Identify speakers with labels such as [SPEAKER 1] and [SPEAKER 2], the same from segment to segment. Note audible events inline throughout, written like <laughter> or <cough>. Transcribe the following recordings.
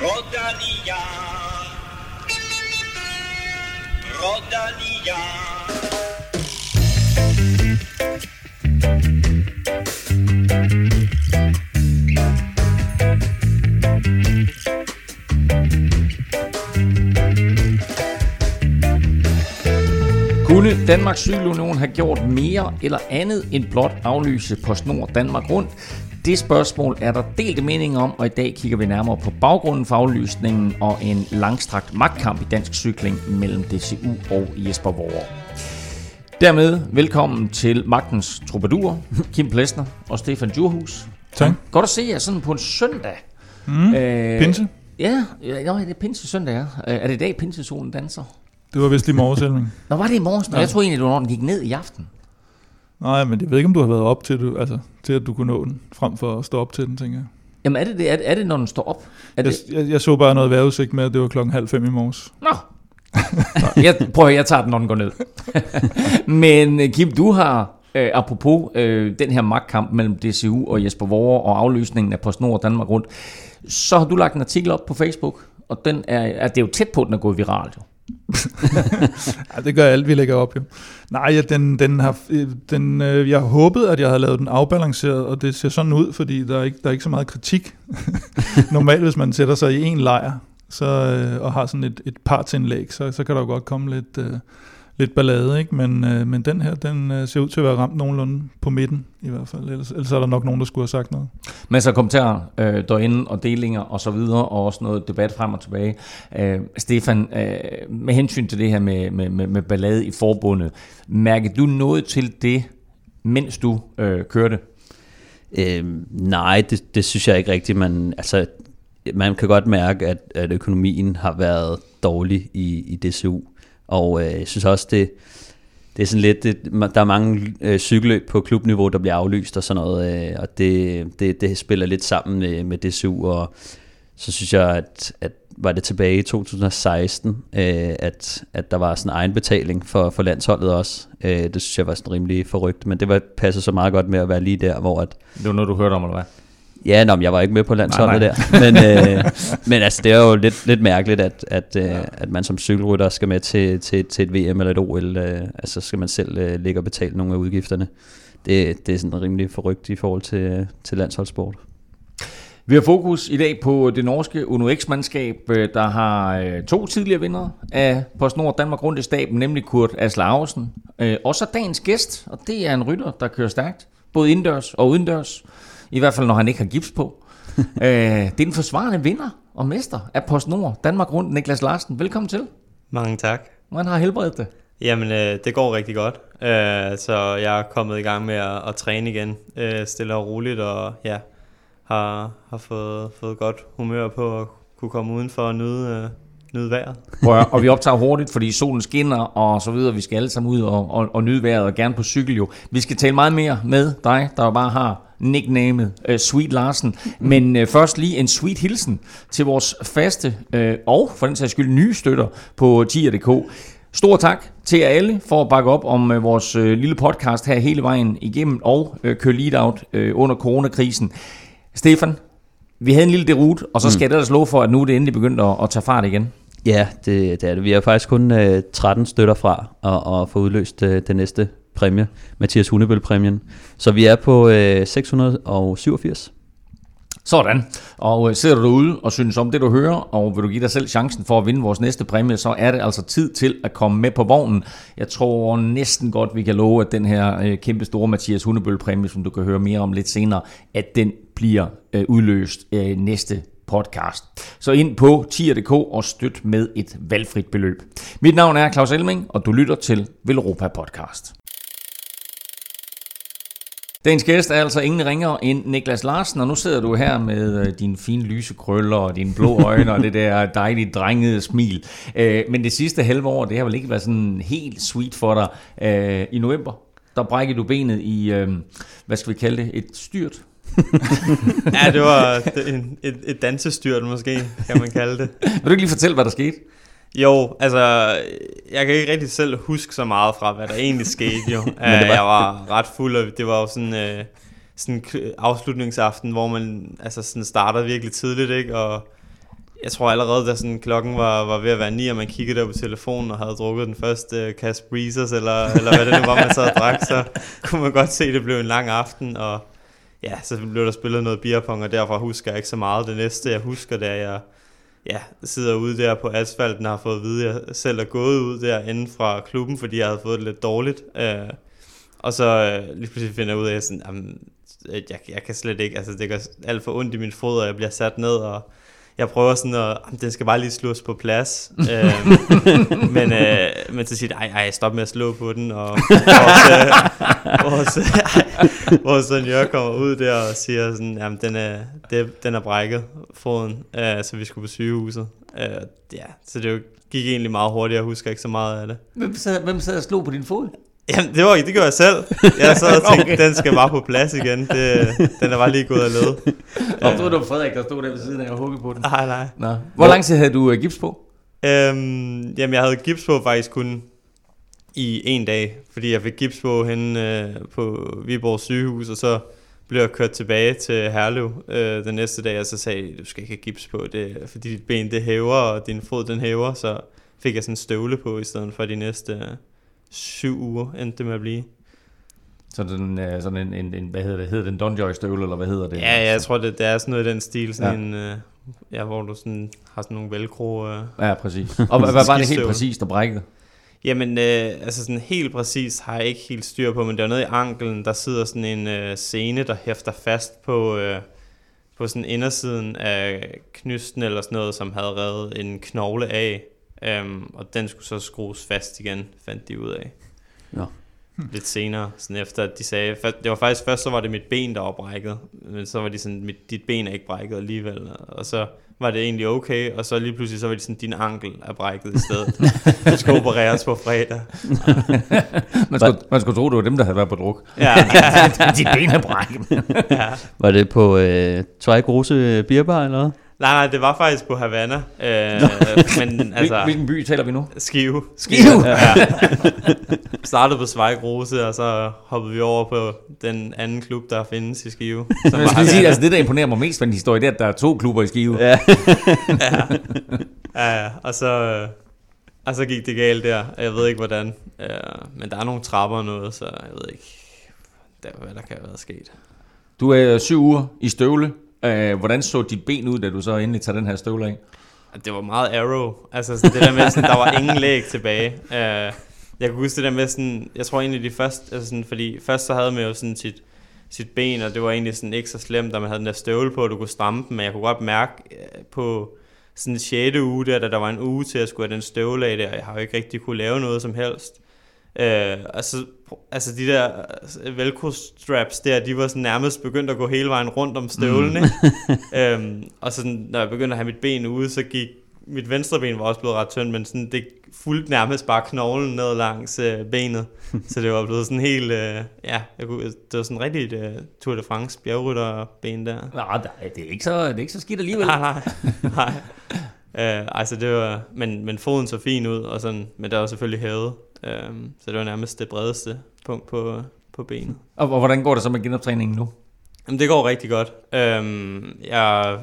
[SPEAKER 1] Rodania. Rodania.
[SPEAKER 2] Kunne Danmarks Cykelunion have gjort mere eller andet end blot aflyse på snor Danmark rundt? Det spørgsmål er der delte meninger om, og i dag kigger vi nærmere på baggrunden for aflysningen og en langstrakt magtkamp i dansk cykling mellem DCU og Jesper Vore. Dermed velkommen til magtens troubadour, <laughs> Kim Plesner og Stefan Djurhus.
[SPEAKER 3] Tak.
[SPEAKER 2] Godt at se jer sådan på en søndag.
[SPEAKER 3] Mm.
[SPEAKER 2] Øh,
[SPEAKER 3] Pinse?
[SPEAKER 2] Ja, ja det er pinse søndag, ja. Øh, Er det i dag, pinsesolen danser?
[SPEAKER 3] Det var vist lige morges.
[SPEAKER 2] Nå, var det i morges? Ja. Jeg tror egentlig, det var, når den gik ned i aften.
[SPEAKER 3] Nej, men jeg ved ikke, om du har været op til, du, altså, til at du kunne nå den, frem for at stå op til den, tænker jeg.
[SPEAKER 2] Jamen er det det? Er, er det, når den står op? Er det?
[SPEAKER 3] Jeg, jeg, jeg så bare noget vejrudsigt med, at det var klokken halv fem i morges.
[SPEAKER 2] Nå. <laughs> Jeg, prøv at jeg tager den, når den går ned. <laughs> Men øh, Kim, du har, øh, apropos øh, den her magtkamp mellem DCU og Jesper Vore og aflysningen af PostNord Danmark rundt, så har du lagt en artikel op på Facebook, og den er, er det er jo tæt på, at den er gået viralt. Jo. <laughs>
[SPEAKER 3] Ja, det gør alt, vi lægger op, jo. Nej, ja, den, den har, den, øh, jeg håbede, at jeg havde lavet den afbalanceret, og det ser sådan ud, fordi der er ikke, der er ikke så meget kritik. <laughs> Normalt, hvis man sætter sig i en lejr, så, øh, og har sådan et, et partsindlæg, så, så kan der jo godt komme lidt, øh, lidt ballade, ikke? Men, øh, men den her, den øh, ser ud til at være ramt nogenlunde på midten, i hvert fald. Ellers, ellers er der nok nogen, der skulle have sagt noget.
[SPEAKER 2] Masser af kommentarer øh, derinde, og delinger og så videre, og også noget debat frem og tilbage. Øh, Stefan, øh, med hensyn til det her med, med, med, med ballade i forbundet, mærkede du noget til det, mens du øh, kørte?
[SPEAKER 4] Øhm, nej, det, det synes jeg ikke rigtigt. Man, altså, man kan godt mærke, at, at økonomien har været dårlig i, i DCU. Og øh, jeg synes også, det, det er sådan lidt, det, der er mange øh, cykelløb på klubniveau, der bliver aflyst og sådan noget, øh, og det, det, det spiller lidt sammen med, med DSU, og så synes jeg, at, at var det tilbage i 2016, øh, at, at der var sådan en egenbetaling for, for landsholdet også. Øh, det synes jeg var sådan rimelig forrygt, men det var passet så meget godt med at være lige der, hvor at,
[SPEAKER 2] Det var noget, du hørte om, eller hvad?
[SPEAKER 4] Ja, nå, men jeg var ikke med på landsholdet
[SPEAKER 2] Nej,
[SPEAKER 4] der. Men, øh, <laughs> men altså, det er jo lidt, lidt mærkeligt, at, at, øh, at man som cykelrytter skal med til, til, til et VM eller et OL. Øh, altså skal man selv øh, ligge og betale nogle af udgifterne. Det, det er sådan rimelig forrygt i forhold til, til landsholdssport.
[SPEAKER 2] Vi har fokus i dag på det norske Uno X-mandskab, øh, der har øh, to tidligere vinder af PostNord Danmark rundt i staben, nemlig Kurt Asle Ausen. Øh, Og så dagens gæst, og det er en rytter, der kører stærkt, både indendørs og udendørs. I hvert fald, når han ikke har gips på. <laughs> Øh, det er den forsvarende vinder og mester af PostNord Danmark rundt, Niklas Larsen. Velkommen til.
[SPEAKER 5] Mange tak.
[SPEAKER 2] Hvordan har helbredet det?
[SPEAKER 5] Jamen, øh, det går rigtig godt. Øh, så jeg er kommet i gang med at, at træne igen, øh, stille og roligt, og ja, har, har fået, fået godt humør på at kunne komme udenfor og nyde, øh, nyde vejret.
[SPEAKER 2] Prøv og vi optager hurtigt, fordi solen skinner og så videre. Vi skal alle sammen ud og, og, og nyde vejret, og gerne på cykel jo. Vi skal tale meget mere med dig, der jo bare har nicknamet uh, Sweet Larsen. Men uh, først lige en sweet hilsen til vores faste uh, og for den sags skyld nye støtter på tier.dk. Stor tak til jer alle for at bakke op om uh, vores uh, lille podcast her hele vejen igennem og uh, køre lead out uh, under coronakrisen. Stefan, vi havde en lille derut, og så skal jeg ellers love for, at nu er det endelig begyndt at, at tage fart igen.
[SPEAKER 4] Ja, det, det er det. Vi har faktisk kun øh, 13 støtter fra at, at få udløst øh, den næste præmie, Mathias Hundebøl-præmien. Så vi er på øh, 687.
[SPEAKER 2] Sådan. Og øh, sidder du derude og synes om det, du hører, og vil du give dig selv chancen for at vinde vores næste præmie, så er det altså tid til at komme med på vognen. Jeg tror næsten godt, vi kan love, at den her øh, kæmpe store Mathias Hundebøl-præmie, som du kan høre mere om lidt senere, at den bliver øh, udløst næste podcast. Så ind på tier.dk og støt med et valgfrit beløb. Mit navn er Claus Elming, og du lytter til Velropa Podcast. Dagens gæst er altså ingen ringer end Niklas Larsen, og nu sidder du her med øh, dine fine lyse krøller og dine blå <laughs> øjne og det der dejlige drengede smil. Øh, Men det sidste halve år, det har vel ikke været sådan helt sweet for dig. Øh, I november, der brækkede du benet i, hvad skal vi kalde det, et styrt. <laughs>
[SPEAKER 5] Ja, det var et, et, et dansestyrt måske, kan man kalde det. <laughs>
[SPEAKER 2] Vil du ikke lige fortælle, hvad der skete?
[SPEAKER 5] Jo, altså, jeg kan ikke rigtig selv huske så meget fra, hvad der egentlig skete jo. <laughs> Men
[SPEAKER 4] var-
[SPEAKER 5] var, jeg var ret fuld, og det var jo sådan, øh, sådan afslutningsaften, hvor man altså sådan starter virkelig tidligt, ikke? Og jeg tror allerede, da sådan, klokken var, var ved at være ni, og man kiggede der på telefonen og havde drukket den første øh, kasse Breezers, eller, eller hvad det nu var, man sad og drak, så <laughs> kunne man godt se, at det blev en lang aften, og ja, så blev der spillet noget beerpong, og derfra husker jeg ikke så meget. Det næste, jeg husker, det er, jeg ja, sidder ude der på asfalten og har fået at vide, at jeg selv er gået ud der inden fra klubben, fordi jeg havde fået det lidt dårligt. Øh, og så øh, lige pludselig finder jeg ud af, at sådan, jamen, at jeg, jeg kan slet ikke, altså det gør alt for ondt i min fod, og jeg bliver sat ned, og jeg prøver sådan at, jamen, den skal bare lige slås på plads. <laughs> øh, men, øh, men så siger jeg, ej, ej, stop med at slå på den, og vores, øh, vores, øh, <laughs> vores senior kommer ud der og siger sådan, jamen den er, det, den er brækket, foden, øh, så vi skulle på sygehuset. Øh, ja, så det gik egentlig meget hurtigt, jeg husker ikke så meget af det.
[SPEAKER 2] Hvem sad, hvem sad og slog på din fod?
[SPEAKER 5] Jamen, det var ikke, det gjorde jeg selv. Jeg sad og <laughs> tænkte,
[SPEAKER 2] Okay.
[SPEAKER 5] den skal bare på plads igen. Det, den er bare lige gået af led.
[SPEAKER 2] Og troede, var Frederik, der stod der ved siden af og huggede på den.
[SPEAKER 5] Nej, nej.
[SPEAKER 2] Nå. Hvor lang tid havde du uh, gips på?
[SPEAKER 5] Øhm, jamen, jeg havde gips på faktisk kun i en dag, fordi jeg fik gips på henne øh, på Viborg sygehus, og så blev jeg kørt tilbage til Herlev øh, den næste dag, og så sagde de, du skal ikke have gips på, det, fordi dit ben det hæver, og din fod den hæver, så fik jeg sådan en støvle på, i stedet for de næste øh, syv uger endte det med at blive.
[SPEAKER 2] Så den, uh, sådan en, en, en, hvad hedder det, hedder den Donjoy støvle, eller hvad hedder det?
[SPEAKER 5] Ja, ja, jeg tror, det, det er sådan noget i den stil, sådan
[SPEAKER 2] Ja.
[SPEAKER 5] en, øh, ja, hvor du sådan, har sådan nogle velcro... Øh.
[SPEAKER 2] Ja, præcis. <laughs> Og hvad, var det helt præcist, der brækkede?
[SPEAKER 5] Jamen, øh, altså sådan helt præcis har jeg ikke helt styr på, men der er noget i anklen, der sidder sådan en øh, sene, der hæfter fast på, øh, på sådan indersiden af knysten eller sådan noget, som havde revet en knogle af, øhm, og den skulle så skrues fast igen, fandt de ud af.
[SPEAKER 4] Nå.
[SPEAKER 5] Lidt senere, sådan efter at de sagde, det var faktisk først, så var det mit ben, der var brækket, men så var de sådan, mit, dit ben er ikke brækket alligevel, og så var det egentlig okay, og så lige pludselig så var de sådan, din ankel er brækket i stedet. Du skal opereres på fredag.
[SPEAKER 2] Man skulle, man skulle tro, det var dem, der havde været på druk.
[SPEAKER 5] Ja, <laughs>
[SPEAKER 2] Dit ben er brækket.
[SPEAKER 5] ja.
[SPEAKER 4] Var det på øh, Zweig Rose Bierbar eller hvad?
[SPEAKER 5] Nej, nej, det var faktisk på Havana. Øh, men <laughs>
[SPEAKER 2] Altså, Hvilken by taler vi nu?
[SPEAKER 5] Skive.
[SPEAKER 2] Skive?
[SPEAKER 5] Ja. <laughs> Startede på Zweig Rose, og så hoppede vi over på den anden klub, der findes i Skive. Som
[SPEAKER 2] jeg skal lige sige, altså det, der imponerer mig mest ved den historie, det er, at der er to klubber i Skive. <laughs>
[SPEAKER 4] Ja.
[SPEAKER 5] Ja, ja, og så, øh, og så gik det galt der. og Jeg ved ikke, hvordan. Øh, men der er nogle trapper og noget, så jeg ved ikke, der, hvad der kan have været sket.
[SPEAKER 2] Du er syv uger i støvle. Øh, hvordan så dit ben ud, da du så endelig tager den her støvle af?
[SPEAKER 5] Det var meget arrow. Altså sådan det der med, sådan, der var ingen læg tilbage. Uh, jeg kan huske det der med sådan, jeg tror egentlig de første, altså sådan, fordi først så havde man jo sådan sit, sit ben, og det var egentlig sådan ikke så slemt, da man havde den der støvle på, og du kunne stramme den, men jeg kunne godt mærke øh, på sådan 6. uge der, da der var en uge til at skulle have den støvle af der, og jeg har jo ikke rigtig kunne lave noget som helst. Øh, altså, altså de der øh, velcro straps der, de var sådan nærmest begyndt at gå hele vejen rundt om støvlen, mm. ikke? <laughs> øhm, og så sådan, når jeg begyndte at have mit ben ude, så gik mit venstre ben var også blevet ret tyndt, men sådan, det fulgte nærmest bare knoglen ned langs øh, benet. så det var blevet sådan helt, øh, ja, jeg kunne, det var sådan rigtig øh, Tour de France bjergrytterben der.
[SPEAKER 2] Nej, det er ikke så, det er ikke så skidt alligevel.
[SPEAKER 5] Nej, nej, nej. Øh, altså det var, men, men foden så fin ud, og sådan, men der var selvfølgelig hævet. Øh, så det var nærmest det bredeste punkt på, på benet.
[SPEAKER 2] Og, og hvordan går det så med genoptræningen nu?
[SPEAKER 5] Jamen, det går rigtig godt. Øhm, jeg har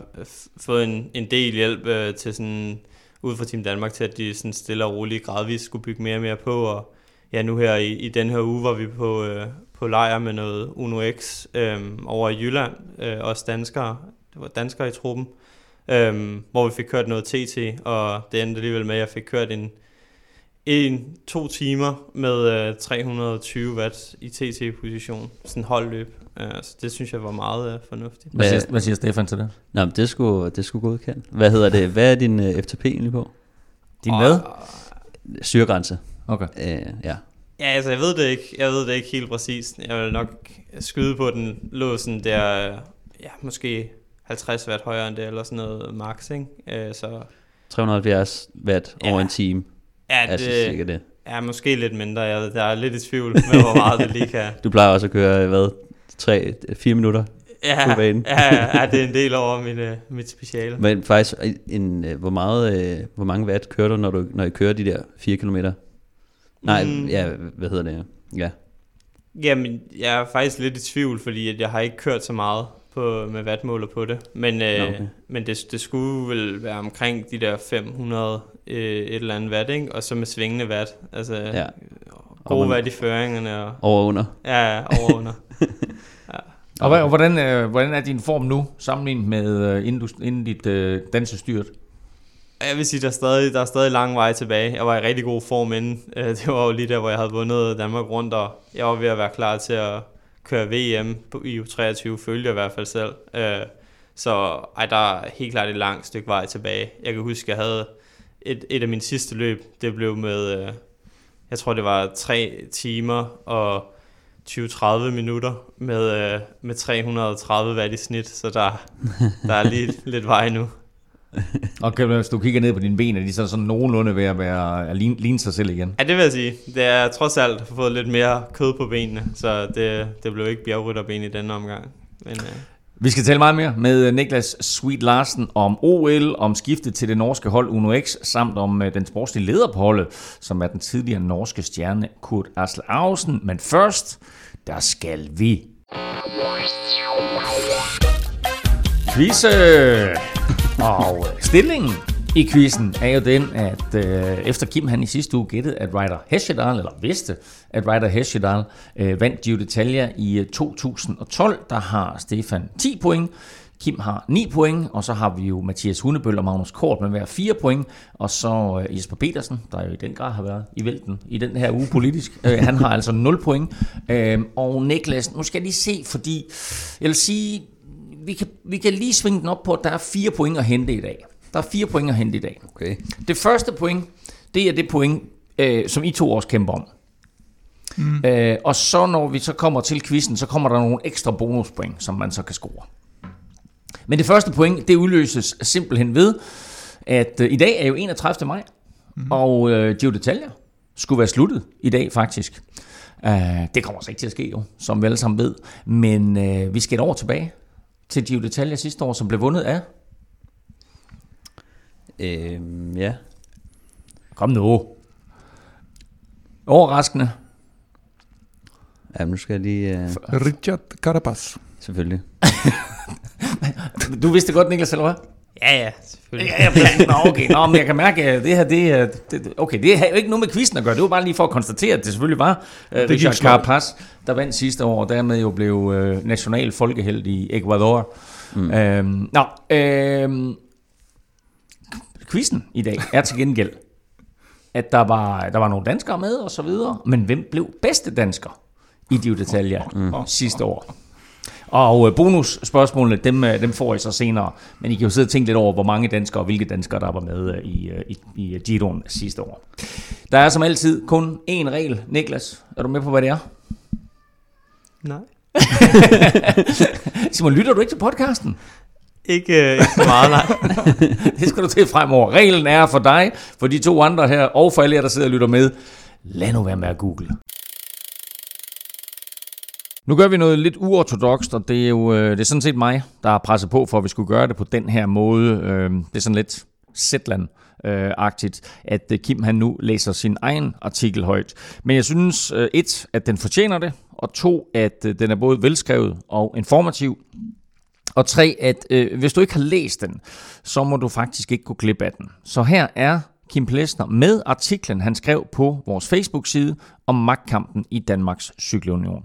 [SPEAKER 5] fået en, en del hjælp øh, til sådan, ud fra Team Danmark til, at de sådan stille og roligt gradvist skulle bygge mere og mere på. Og ja, nu her i, i den her uge var vi på, øh, på lejr med noget Uno X øh, over i Jylland. Øh, også danskere. Det var danskere i truppen. Øh, hvor vi fik kørt noget TT, og det endte alligevel med, at jeg fik kørt en, en, to timer med øh, 320 watt i TT-position. Sådan holdløb. Øh, så det synes jeg var meget øh, fornuftigt.
[SPEAKER 2] Hvad
[SPEAKER 4] Hvad-
[SPEAKER 2] siger, hvad siger Stefan til det?
[SPEAKER 4] Nå, men det skulle, det skulle godkendt. Hvad hedder det? Hvad er din øh, FTP egentlig på?
[SPEAKER 2] Din hvad?
[SPEAKER 4] Syregrænse.
[SPEAKER 2] Okay.
[SPEAKER 4] Øh, ja.
[SPEAKER 5] Ja, altså jeg ved det ikke. Jeg ved det ikke helt præcist. Jeg vil nok skyde på, at den lå sådan der, øh, ja, måske 50 watt højere end det, eller sådan noget max, ikke? Øh, så
[SPEAKER 4] 370 watt
[SPEAKER 5] Ja.
[SPEAKER 4] over en time.
[SPEAKER 5] Ja,
[SPEAKER 4] Altså
[SPEAKER 5] det
[SPEAKER 4] cirka det.
[SPEAKER 5] er måske lidt mindre. Jeg, jeg er lidt i tvivl med, hvor meget det lige kan. <laughs>
[SPEAKER 4] Du plejer også at køre, hvad, 3-4 minutter?
[SPEAKER 5] Ja,
[SPEAKER 4] På banen.
[SPEAKER 5] ja, ja, det er en del over mit, øh, mit speciale.
[SPEAKER 4] Men faktisk, en, øh, hvor, meget, øh, hvor mange watt kører du, når, du, når I kører de der 4 km? Nej,
[SPEAKER 5] Mm.
[SPEAKER 4] ja, hvad hedder det? Ja.
[SPEAKER 5] Jamen, jeg er faktisk lidt i tvivl, fordi at jeg har ikke kørt så meget på, med vatmåler på det. Men, øh,
[SPEAKER 4] okay.
[SPEAKER 5] men det, det skulle vel være omkring de der 500 øh, et eller andet watt, ikke? Og så med svingende watt. Altså
[SPEAKER 4] Ja.
[SPEAKER 5] gode
[SPEAKER 4] man-
[SPEAKER 5] watt i føringerne. Og,
[SPEAKER 4] Over og under.
[SPEAKER 5] ja, ja, over og under. <laughs>
[SPEAKER 2] Og hvad, hvordan, øh, hvordan er din form nu, sammenlignet med øh, inden, du, inden dit øh, dansestyrt?
[SPEAKER 5] Jeg vil sige, der er, stadig, der er stadig lang vej tilbage. Jeg var i rigtig god form inden. Øh, Det var jo lige der, hvor jeg havde vundet Danmark rundt, og jeg var ved at være klar til at køre VM på i U23, følte jeg i hvert fald selv. Øh, Så ej, der er helt klart et langt stykke vej tilbage. Jeg kan huske, jeg havde et, et af mine sidste løb, det blev med, øh, jeg tror det var 3 timer og 20-30 minutter med, øh, med 330 watt i snit, så der, der er lige <laughs> lidt vej nu. <laughs>
[SPEAKER 2] Og kan, du- hvis du kigger ned på dine ben, er de så sådan nogenlunde ved at være at ligne, ligne sig selv igen?
[SPEAKER 5] Ja, det vil jeg sige. Det er trods alt fået lidt mere kød på benene, så det, det blev ikke bjergrytterben i denne omgang. Men, øh,
[SPEAKER 2] Vi skal tale meget mere med Niklas Sweet Larsen om OL, om skiftet til det norske hold Uno X, samt om øh, den sportslige leder på holdet, som er den tidligere norske stjerne Kurt Asle Ausen. Men først, der skal vi. Quizze! Og øh, stillingen i quizzen er jo den, at øh, efter Kim han i sidste uge gættede, at Ryder Hesjedal, eller vidste, at Ryder Hesjedal øh, vandt Giro d'Italia i øh, 2012, der har Stefan 10 point, Kim har 9 point, og så har vi jo Mathias Hundebøl og Magnus Kort med hver 4 point, og så øh, Jesper Petersen, der jo i den grad har været i vælten i den her uge politisk, øh, han har altså 0 point. Øh, og Niklas, nu skal jeg lige se, fordi jeg vil sige, vi kan, vi kan lige svinge den op på, at der er 4 point at hente i dag. Der er 4 point at hente i dag.
[SPEAKER 4] Okay.
[SPEAKER 2] Det første point, det er det point, øh, som I to også kæmper om. Mm. Øh, og så når vi så kommer til quizzen, så kommer der nogle ekstra bonuspoint, som man så kan score. Men det første point, det udløses simpelthen ved, at øh, i dag er jo 31. maj, mm. og øh, Giro d'Italia skulle være sluttet i dag faktisk. Uh, det kommer så ikke til at ske jo, som vi alle sammen ved. Men øh, vi skal et år tilbage til Giro d'Italia sidste år, som blev vundet af...
[SPEAKER 4] Øhm, ja.
[SPEAKER 2] Kom nu. Overraskende.
[SPEAKER 4] Ja, nu skal jeg lige... Øh,
[SPEAKER 3] Richard Carapaz.
[SPEAKER 4] selvfølgelig. <laughs>
[SPEAKER 2] Du vidste godt, Niklas, eller hvad?
[SPEAKER 5] Ja, ja, selvfølgelig.
[SPEAKER 2] Ja, ja, <laughs> Nå, okay. Nå, men jeg kan mærke, at det her, det, er- det, okay, det har jo ikke noget med quizzen at gøre. Det var bare lige for at konstatere, at det selvfølgelig var uh,
[SPEAKER 3] gik
[SPEAKER 2] Richard. Carapaz, der vandt sidste år, og dermed jo blev uh, national folkeheld i Ecuador. Mm. Øhm, nå, øhm, quizzen i dag er til gengæld, at der var, der var nogle danskere med og så videre, men hvem blev bedste dansker i Giro d'Italia mm. sidste år? Og øh, bonusspørgsmålene, dem, øh, dem får I så senere. Men I kan jo sidde og tænke lidt over, hvor mange danskere og hvilke danskere, der var med øh, i, i, i Giroen sidste år. Der er som altid kun én regel. Niklas, er du med på, hvad det er?
[SPEAKER 5] Nej. <laughs>
[SPEAKER 2] Simon, lytter du ikke til podcasten?
[SPEAKER 5] Ikke, øh, ikke så meget, nej. <laughs>
[SPEAKER 2] Det skal du til fremover. Reglen er for dig, for de to andre her, og for alle jer, der sidder og lytter med. Lad nu være med at google. Nu gør vi noget lidt uortodokst, og det er jo øh, det er sådan set mig, der har presset på for, at vi skulle gøre det på den her måde. Øh, det er sådan lidt Zetland-agtigt, at øh, Kim han nu læser sin egen artikel højt. Men jeg synes, et, at den fortjener det, og to, at den er både velskrevet og informativ. Og tre, at øh, hvis du ikke har læst den, så må du faktisk ikke gå glip af den. Så her er Kim Plesner med artiklen, han skrev på vores Facebook-side om magtkampen i Danmarks Cykelunion.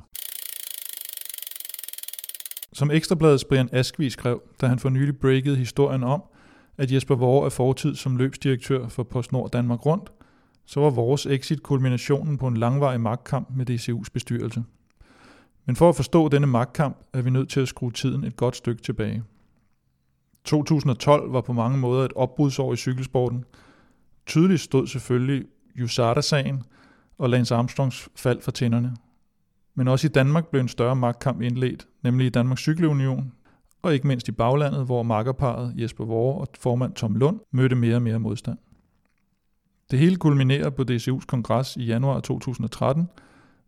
[SPEAKER 3] Som Ekstrabladets Brian Askvi skrev, da han for nylig breakede historien om, at Jesper Vore er fortid som løbsdirektør for PostNord Danmark Rundt, så var vores exit kulminationen på en langvarig magtkamp med DCU's bestyrelse. Men for at forstå denne magtkamp, er vi nødt til at skrue tiden et godt stykke tilbage. 2012 var på mange måder et opbrudsår i cykelsporten. Tydeligt stod selvfølgelig USADA-sagen og Lance Armstrongs fald for tænderne. Men også i Danmark blev en større magtkamp indledt, nemlig i Danmarks Cykelunion, og ikke mindst i baglandet, hvor makkerparet Jesper Vore og formand Tom Lund mødte mere og mere modstand. Det hele kulminerer på DCU's kongres i januar 2013,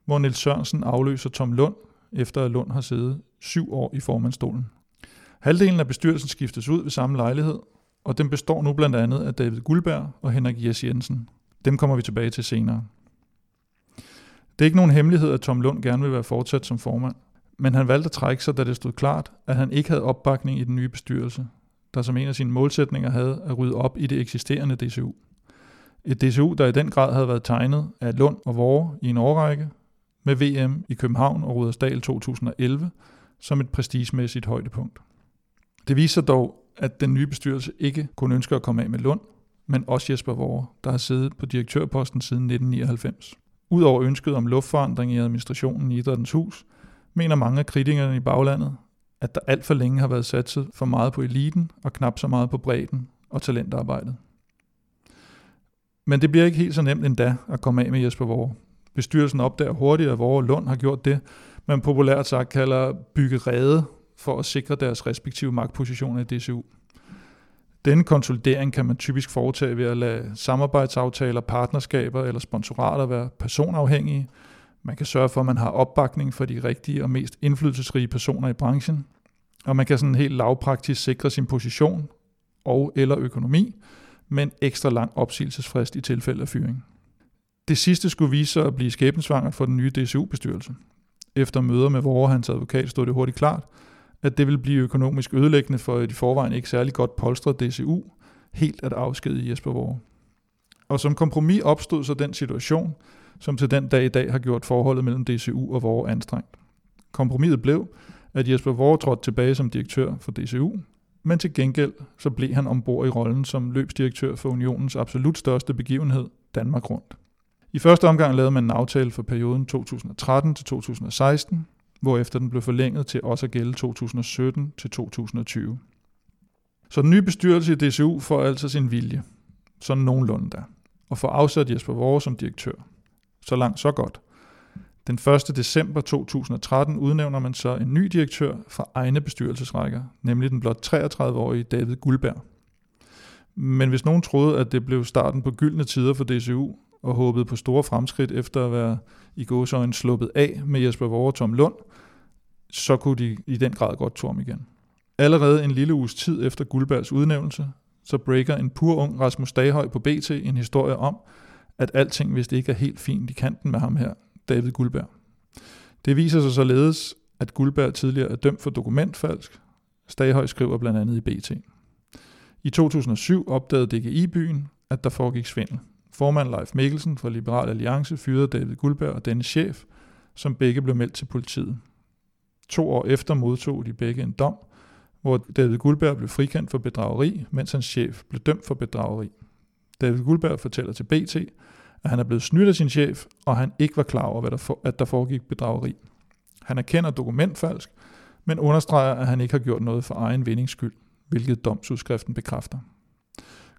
[SPEAKER 3] hvor Niels Sørensen afløser Tom Lund, efter at Lund har siddet syv år i formandstolen. Halvdelen af bestyrelsen skiftes ud ved samme lejlighed, og den består nu blandt andet af David Guldberg og Henrik Jes Jensen. Dem kommer vi tilbage til senere. Det er ikke nogen hemmelighed, at Tom Lund gerne vil være fortsat som formand. Men han valgte at trække sig, da det stod klart, at han ikke havde opbakning i den nye bestyrelse, der som en af sine målsætninger havde at rydde op i det eksisterende DCU. Et DCU, der i den grad havde været tegnet af Lund og Vore i en årrække, med VM i København og Rudersdal 2011 som et prestigemæssigt højdepunkt. Det viser dog, at den nye bestyrelse ikke kun ønsker at komme af med Lund, men også Jesper Vore, der har siddet på direktørposten siden 1999. Udover ønsket om luftforandring i administrationen i Idrættens Hus, mener mange af kritikerne i baglandet, at der alt for længe har været satset for meget på eliten og knap så meget på bredden og talentarbejdet. Men det bliver ikke helt så nemt endda at komme af med Jesper Vore. Bestyrelsen opdager hurtigt, at Vore og Lund har gjort det, man populært sagt kalder bygge rede for at sikre deres respektive magtpositioner i DCU. Denne konsolidering kan man typisk foretage ved at lade samarbejdsaftaler, partnerskaber eller sponsorater være personafhængige. Man kan sørge for, at man har opbakning for de rigtige og mest indflydelsesrige personer i branchen. Og man kan sådan helt lavpraktisk sikre sin position og eller økonomi med en ekstra lang opsigelsesfrist i tilfælde af fyring. Det sidste skulle vise sig at blive skæbensvangert for den nye DCU-bestyrelse. Efter møder med Vore hans advokat stod det hurtigt klart, at det vil blive økonomisk ødelæggende for et i forvejen ikke særlig godt polstret DCU, helt at afskedige Jesper Vore. Og som kompromis opstod så den situation, som til den dag i dag har gjort forholdet mellem DCU og Vore anstrengt. Kompromiset blev, at Jesper Vore trådte tilbage som direktør for DCU, men til gengæld så blev han ombord i rollen som løbsdirektør for unionens absolut største begivenhed, Danmark Rundt. I første omgang lavede man en aftale for perioden 2013 til 2016, hvorefter den blev forlænget til også at gælde 2017 til 2020. Så den nye bestyrelse i DCU får altså sin vilje, sådan nogenlunde da, og får afsat Jesper Vore som direktør. Så langt, så godt. Den 1. december 2013 udnævner man så en ny direktør fra egne bestyrelsesrækker, nemlig den blot 33-årige David Guldberg. Men hvis nogen troede, at det blev starten på gyldne tider for DCU, og håbede på store fremskridt efter at være i gåsøjne sluppet af med Jesper Vore og Tom Lund, så kunne de i den grad godt torme igen. Allerede en lille uges tid efter Guldbergs udnævnelse, så breaker en pur ung Rasmus Daghøj på BT en historie om, at alting vist ikke er helt fint i kanten med ham her, David Guldberg. Det viser sig således, at Guldberg tidligere er dømt for dokumentfalsk. Staghøj skriver blandt andet i BT. I 2007 opdagede DGI-byen, at der foregik svindel. Formand Leif Mikkelsen fra Liberal Alliance fyrede David Guldberg og denne chef, som begge blev meldt til politiet. To år efter modtog de begge en dom, hvor David Guldberg blev frikendt for bedrageri, mens hans chef blev dømt for bedrageri. David Guldberg fortæller til BT, at han er blevet snydt af sin chef, og han ikke var klar over, at der foregik bedrageri. Han erkender dokumentfalsk, men understreger, at han ikke har gjort noget for egen vindings skyld, hvilket domsudskriften bekræfter.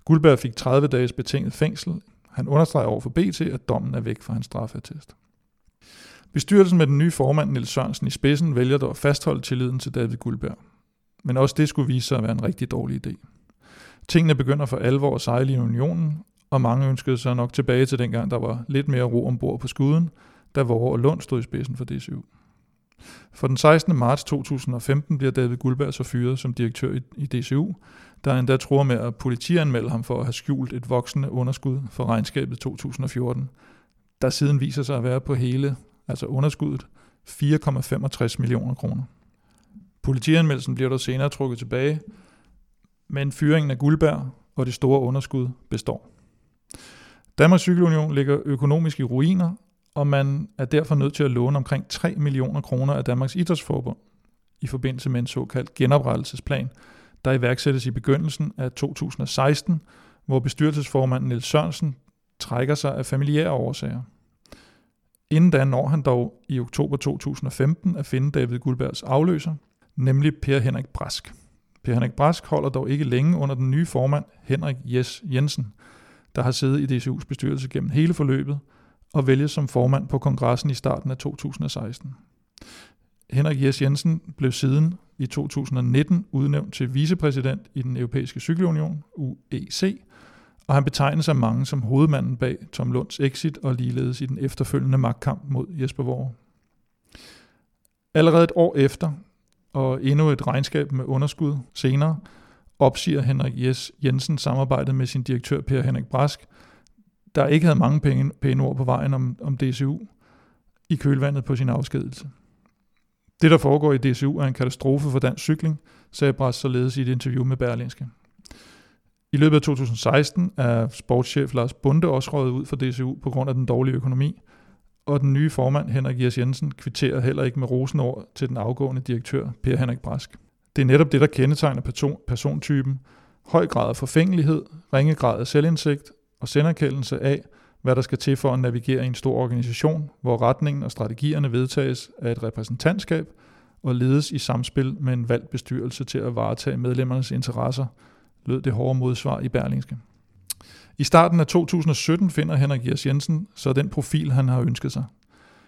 [SPEAKER 3] Guldberg fik 30 dages betinget fængsel han understreger over for BT, at dommen er væk fra hans straffeattest. Bestyrelsen med den nye formand Niels Sørensen i spidsen vælger dog at fastholde tilliden til David Guldberg. Men også det skulle vise sig at være en rigtig dårlig idé. Tingene begynder for alvor at sejle i unionen, og mange ønskede sig nok tilbage til dengang, der var lidt mere ro ombord på skuden, da Vore og Lund stod i spidsen for DCU. For den 16. marts 2015 bliver David Guldberg så fyret som direktør i DCU, der endda tror med at politianmelde ham for at have skjult et voksende underskud for regnskabet 2014, der siden viser sig at være på hele, altså underskuddet, 4,65 millioner kroner. Politianmeldelsen bliver dog senere trukket tilbage, men fyringen af Guldberg og det store underskud består. Danmarks Cykelunion ligger økonomisk i ruiner, og man er derfor nødt til at låne omkring 3 millioner kroner af Danmarks Idrætsforbund i forbindelse med en såkaldt genoprettelsesplan, der iværksættes i begyndelsen af 2016, hvor bestyrelsesformanden Niels Sørensen trækker sig af familiære årsager. Inden da når han dog i oktober 2015 at finde David Guldbergs afløser, nemlig Per Henrik Brask. Per Henrik Brask holder dog ikke længe under den nye formand Henrik Jes Jensen, der har siddet i DCU's bestyrelse gennem hele forløbet og vælges som formand på kongressen i starten af 2016. Henrik Jes Jensen blev siden i 2019 udnævnt til vicepræsident i den europæiske cykelunion, UEC, og han betegnes af mange som hovedmanden bag Tom Lunds exit og ligeledes i den efterfølgende magtkamp mod Jesper Vore. Allerede et år efter, og endnu et regnskab med underskud senere, opsiger Henrik Jes Jensen samarbejdet med sin direktør Per Henrik Brask, der ikke havde mange pæne, pæne ord på vejen om, om DCU, i kølvandet på sin afskedelse. Det, der foregår i DCU, er en katastrofe for dansk cykling, sagde Brass således i et interview med Berlinske. I løbet af 2016 er sportschef Lars Bunde også røget ud for DCU på grund af den dårlige økonomi, og den nye formand Henrik Jers Jensen kvitterer heller ikke med rosenord til den afgående direktør Per Henrik Brask. Det er netop det, der kendetegner person, persontypen. Høj grad af forfængelighed, ringe grad af selvindsigt og senderkendelse af, hvad der skal til for at navigere i en stor organisation, hvor retningen og strategierne vedtages af et repræsentantskab og ledes i samspil med en valgt bestyrelse til at varetage medlemmernes interesser, lød det hårde modsvar i Berlingske. I starten af 2017 finder Henrik Jers Jensen så den profil, han har ønsket sig.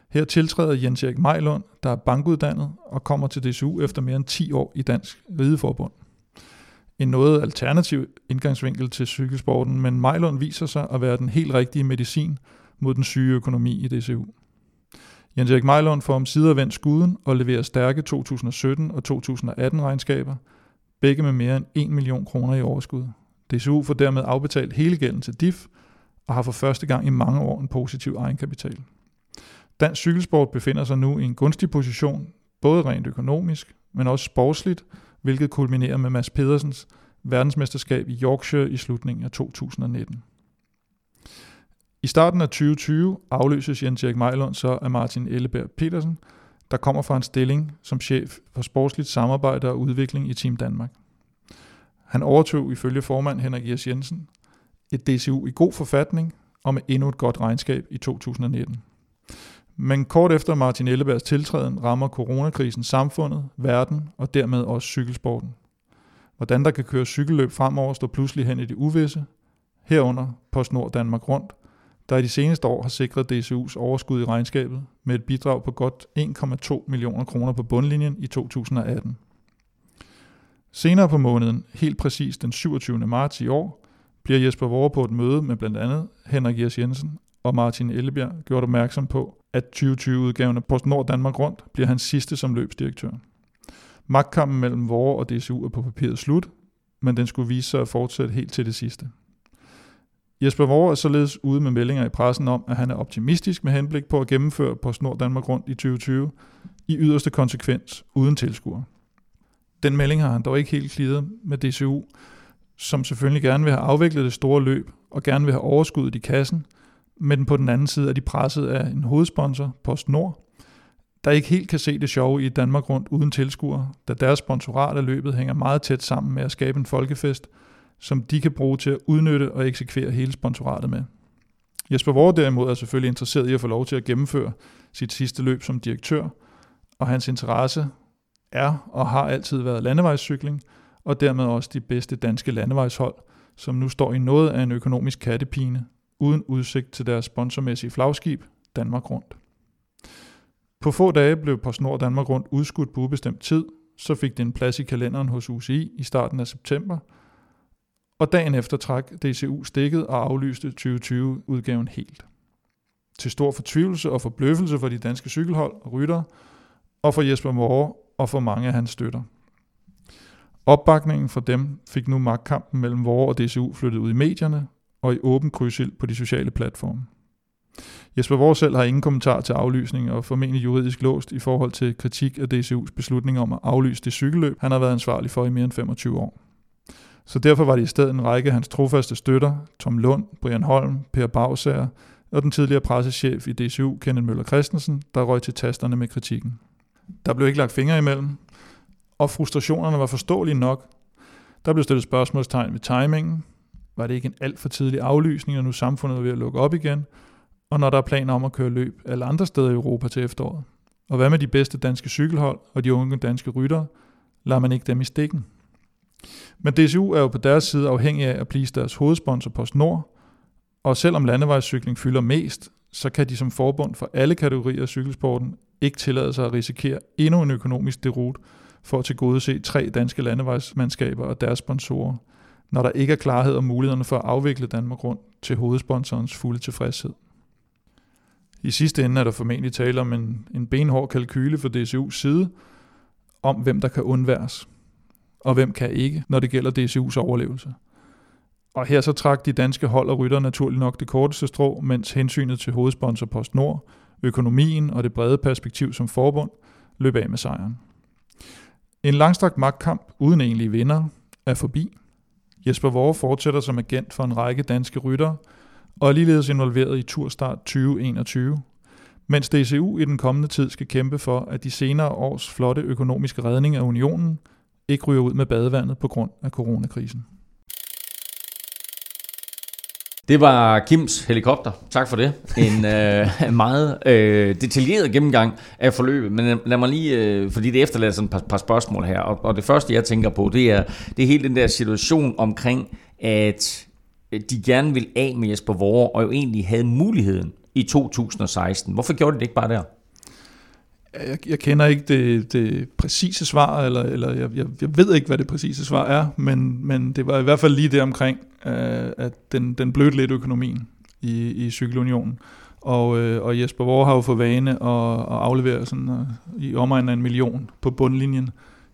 [SPEAKER 3] Her tiltræder Jens Erik Mejlund, der er bankuddannet og kommer til DSU efter mere end 10 år i Dansk Rideforbund. En noget alternativ indgangsvinkel til cykelsporten, men Mejlund viser sig at være den helt rigtige medicin mod den syge økonomi i DCU. Jens Erik Mejlund får om sider vendt skuden og leverer stærke 2017 og 2018 regnskaber, begge med mere end 1 million kroner i overskud. DCU får dermed afbetalt hele gælden til DIF og har for første gang i mange år en positiv egenkapital. Dansk cykelsport befinder sig nu i en gunstig position, både rent økonomisk, men også sportsligt, hvilket kulminerer med Mads Pedersens verdensmesterskab i Yorkshire i slutningen af 2019. I starten af 2020 afløses Jens Erik Mejlund så af Martin Elleberg Petersen, der kommer fra en stilling som chef for sportsligt samarbejde og udvikling i Team Danmark. Han overtog ifølge formand Henrik Jens Jensen et DCU i god forfatning og med endnu et godt regnskab i 2019. Men kort efter Martin Ellebergs tiltræden rammer coronakrisen samfundet, verden og dermed også cykelsporten. Hvordan der kan køre cykelløb fremover står pludselig hen i det uvisse, herunder PostNord Danmark Rundt, der i de seneste år har sikret DCU's overskud i regnskabet med et bidrag på godt 1,2 millioner kroner på bundlinjen i 2018. Senere på måneden, helt præcis den 27. marts i år, bliver Jesper Vore på et møde med blandt andet Henrik Jers Jensen og Martin Ellebjerg gjort opmærksom på, at 2020-udgaven af PostNord Danmark Rundt bliver hans sidste som løbsdirektør. Magtkampen mellem Vore og DCU er på papiret slut, men den skulle vise sig at fortsætte helt til det sidste. Jesper Vore er således ude med meldinger i pressen om, at han er optimistisk med henblik på at gennemføre PostNord Danmark Rundt i 2020, i yderste konsekvens uden tilskuer. Den melding har han dog ikke helt klidet med DCU, som selvfølgelig gerne vil have afviklet det store løb og gerne vil have overskuddet i kassen, men på den anden side er de presset af en hovedsponsor, PostNord, der ikke helt kan se det sjove i Danmark rundt uden tilskuere, da deres sponsorat af løbet hænger meget tæt sammen med at skabe en folkefest, som de kan bruge til at udnytte og eksekvere hele sponsoratet med. Jesper Vore derimod er selvfølgelig interesseret i at få lov til at gennemføre sit sidste løb som direktør, og hans interesse er og har altid været landevejscykling, og dermed også de bedste danske landevejshold, som nu står i noget af en økonomisk kattepine, uden udsigt til deres sponsormæssige flagskib, Danmark Rundt. På få dage blev PostNord Danmark Rundt udskudt på ubestemt tid, så fik det en plads i kalenderen hos UCI i starten af september, og dagen efter trak DCU stikket og aflyste 2020-udgaven helt. Til stor fortvivlelse og forbløffelse for de danske cykelhold og ryttere, og for Jesper Moore og for mange af hans støtter. Opbakningen fra dem fik nu magtkampen mellem Vore og DCU flyttet ud i medierne og i åben krydsild på de sociale platforme. Jesper Vore selv har ingen kommentar til aflysning og formentlig juridisk låst i forhold til kritik af DCU's beslutning om at aflyse det cykelløb, han har været ansvarlig for i mere end 25 år. Så derfor var det i stedet en række af hans trofaste støtter, Tom Lund, Brian Holm, Per Bagsager og den tidligere pressechef i DCU, Kenneth Møller Christensen, der røg til tasterne med kritikken. Der blev ikke lagt fingre imellem, og frustrationerne var forståelige nok. Der blev stillet spørgsmålstegn ved timingen. Var det ikke en alt for tidlig aflysning, og nu samfundet er ved at lukke op igen? Og når der er planer om at køre løb alle andre steder i Europa til efteråret? Og hvad med de bedste danske cykelhold og de unge danske ryttere? Lader man ikke dem i stikken? Men DSU er jo på deres side afhængig af at blive deres hovedsponsor PostNord, og selvom landevejscykling fylder mest, så kan de som forbund for alle kategorier af cykelsporten ikke tillade sig at risikere endnu en økonomisk derut for at tilgodese tre danske landevejsmandskaber og deres sponsorer, når der ikke er klarhed om mulighederne for at afvikle Danmark rundt til hovedsponsorens fulde tilfredshed. I sidste ende er der formentlig tale om en, en benhård kalkyle for DCU's side, om hvem der kan undværes, og hvem kan ikke, når det gælder DCU's overlevelse. Og her så trak de danske hold og rytter naturligt nok det korteste strå, mens hensynet til hovedsponsor PostNord, økonomien og det brede perspektiv som forbund løb af med sejren. En langstrakt magtkamp uden egentlige vinder er forbi. Jesper Vore fortsætter som agent for en række danske ryttere, og er ligeledes involveret i Turstart 2021, mens DCU i den kommende tid skal kæmpe for, at de senere års flotte økonomiske redning af unionen ikke ryger ud med badevandet på grund af coronakrisen.
[SPEAKER 2] Det var Kims helikopter. Tak for det. En øh, <laughs> meget øh, detaljeret gennemgang af forløbet. Men lad mig lige, øh, fordi det efterlader sådan et par, par spørgsmål her. Og, og det første, jeg tænker på, det er, det er hele den der situation omkring, at de gerne vil af med Jesper Vore, og jo egentlig havde muligheden i 2016. Hvorfor gjorde de det ikke bare der?
[SPEAKER 3] Jeg, jeg kender ikke det, det præcise svar, eller, eller jeg, jeg, jeg ved ikke, hvad det præcise svar er, men, men det var i hvert fald lige det omkring, øh, at den, den blødte lidt økonomien i, i Cykelunionen. Og, øh, og Jesper Vore har jo for vane at, at aflevere sådan, uh, i omegnen af en million på bundlinjen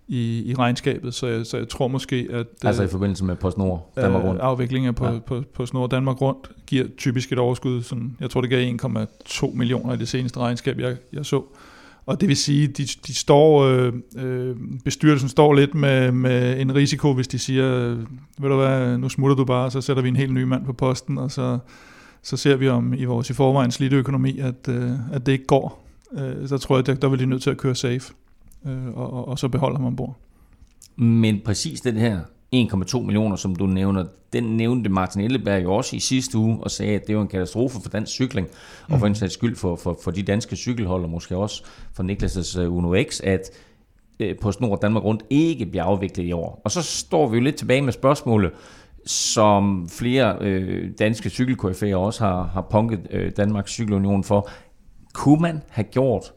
[SPEAKER 3] i, i regnskabet, så jeg, så jeg tror måske, at...
[SPEAKER 2] Altså i forbindelse med PostNord Danmark Rundt?
[SPEAKER 3] Øh, afviklingen på, ja. på, på Snor Danmark Rundt giver typisk et overskud, sådan, jeg tror det gav 1,2 millioner i det seneste regnskab, jeg, jeg så. Og det vil sige, de, de står, øh, øh, bestyrelsen står lidt med, med en risiko, hvis de siger, øh, ved du hvad, nu smutter du bare, så sætter vi en helt ny mand på posten, og så, så ser vi om i vores i forvejen slidte økonomi, at, øh, at det ikke går. Øh, så tror jeg, der, der vil de nødt til at køre safe, øh, og, og, og så beholde man ombord.
[SPEAKER 2] Men præcis den her 1,2 millioner, som du nævner, den nævnte Martin Elleberg jo også i sidste uge, og sagde, at det var en katastrofe for dansk cykling, og for en sags skyld for, for, for de danske cykelholder, måske også for Niklas' uh, Uno X, at uh, på Snor Danmark Rundt ikke bliver afviklet i år. Og så står vi jo lidt tilbage med spørgsmålet, som flere øh, danske cykelkoryfæer også har, har punket øh, Danmarks Cykelunion for. Kunne man have gjort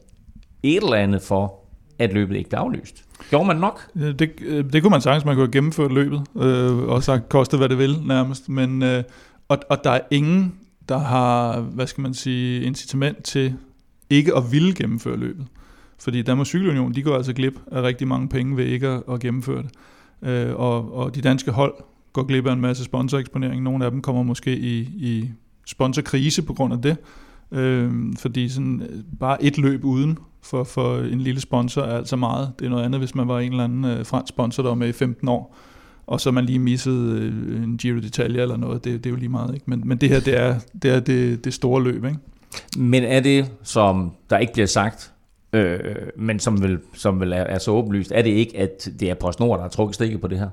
[SPEAKER 2] et eller andet for, at løbet ikke blev aflyst? Gjorde man nok?
[SPEAKER 3] Det, øh, det kunne man sagtens, man kunne have gennemført løbet, øh, og sagt, koste hvad det vil nærmest. Men, øh, og, og der er ingen, der har, hvad skal man sige, incitament til ikke at ville gennemføre løbet. Fordi Danmarks Cykelunion, de går altså glip af rigtig mange penge ved ikke at, at gennemføre det. Øh, og, og de danske hold går glip af en masse sponsoreksponering. Nogle af dem kommer måske i, i sponsorkrise på grund af det. Øh, fordi sådan, øh, bare et løb uden for, for en lille sponsor er altså meget. Det er noget andet, hvis man var en eller anden øh, fransk sponsor, der var med i 15 år, og så man lige missede øh, en Giro d'Italia eller noget. Det, det er jo lige meget. Ikke? Men, men det her, det er det, er det, det store løb. Ikke?
[SPEAKER 2] Men er det, som der ikke bliver sagt, øh, men som vel, som vel er, er så åbenlyst, er det ikke, at det er PostNord, der har trukket stikket på det her?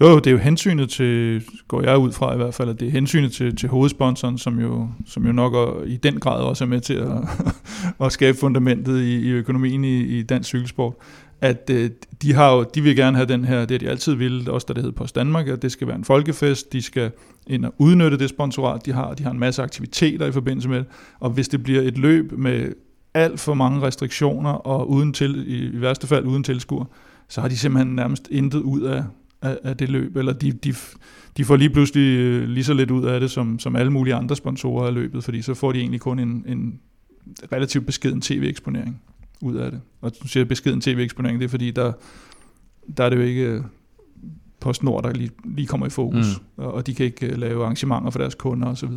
[SPEAKER 3] Jo, det er jo hensynet til, går jeg ud fra i hvert fald, at det er hensynet til, til hovedsponsoren, som jo, som jo nok er, i den grad også er med til at, <laughs> at skabe fundamentet i, i økonomien i, i dansk cykelsport. At øh, de, har jo, de vil gerne have den her, det de altid ville, også da det hed Post Danmark, at det skal være en folkefest, de skal ind og udnytte det sponsorat, de har. De har en masse aktiviteter i forbindelse med det, og hvis det bliver et løb med alt for mange restriktioner, og uden til, i, i værste fald uden tilskuer, så har de simpelthen nærmest intet ud af, af, af det løb, eller de, de, de får lige pludselig øh, lige så lidt ud af det, som, som alle mulige andre sponsorer af løbet, fordi så får de egentlig kun en, en relativt beskeden tv-eksponering ud af det. Og du siger beskeden tv-eksponering, det er fordi, der, der er det jo ikke øh, PostNord, der lige, lige kommer i fokus, mm. og de kan ikke øh, lave arrangementer for deres kunder osv.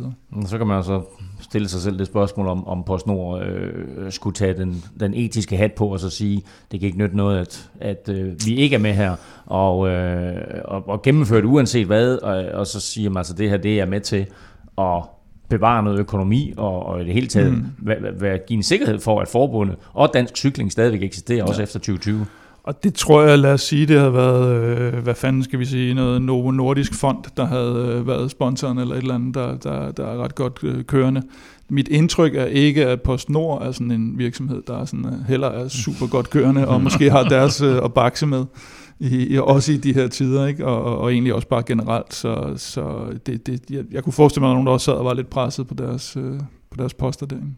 [SPEAKER 2] Så, så kan man altså stille sig selv det spørgsmål, om, om PostNord øh, skulle tage den, den etiske hat på, og så sige, det kan ikke nytte noget, at, at øh, vi ikke er med her, og, øh, og, og gennemføre det uanset hvad, og, og så siger man altså, det her det er med til at bevare noget økonomi, og, og i det hele taget mm. være, være, give en sikkerhed for, at forbundet og dansk cykling stadigvæk eksisterer, ja. også efter 2020.
[SPEAKER 3] Og det tror jeg, lad os sige, det havde været, øh, hvad fanden skal vi sige, noget Novo Nordisk Fond, der havde øh, været sponsoren, eller et eller andet, der, der, der er ret godt øh, kørende. Mit indtryk er ikke, at PostNord er sådan en virksomhed, der er sådan, øh, heller er super godt kørende, og måske har deres øh, at bakse med, i, i, også i de her tider, ikke? Og, og, og egentlig også bare generelt. Så, så det, det, jeg, jeg kunne forestille mig, at nogen der også sad og var lidt presset på deres, øh, på deres poster derinde.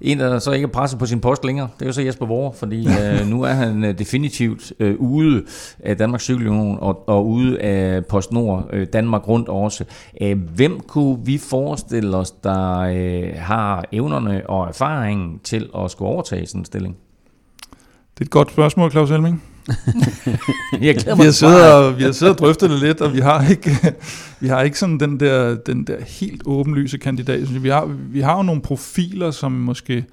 [SPEAKER 2] En, der så ikke er presset på sin post længere, det er jo så Jesper Vore, fordi <laughs> øh, nu er han øh, definitivt øh, ude af Danmarks Cykelunion og, og ude af PostNord øh, Danmark rundt også. Æh, øh, hvem kunne vi forestille os, der øh, har evnerne og erfaringen til at skulle overtage sådan en stilling?
[SPEAKER 3] Det er et godt spørgsmål, Claus Elming. <laughs>
[SPEAKER 2] jeg
[SPEAKER 3] vi, har siddet og, vi har siddet og drøftet det lidt, og vi har ikke, vi har ikke sådan den der, den der helt åbenlyse kandidat. Vi har, vi har jo nogle profiler, som måske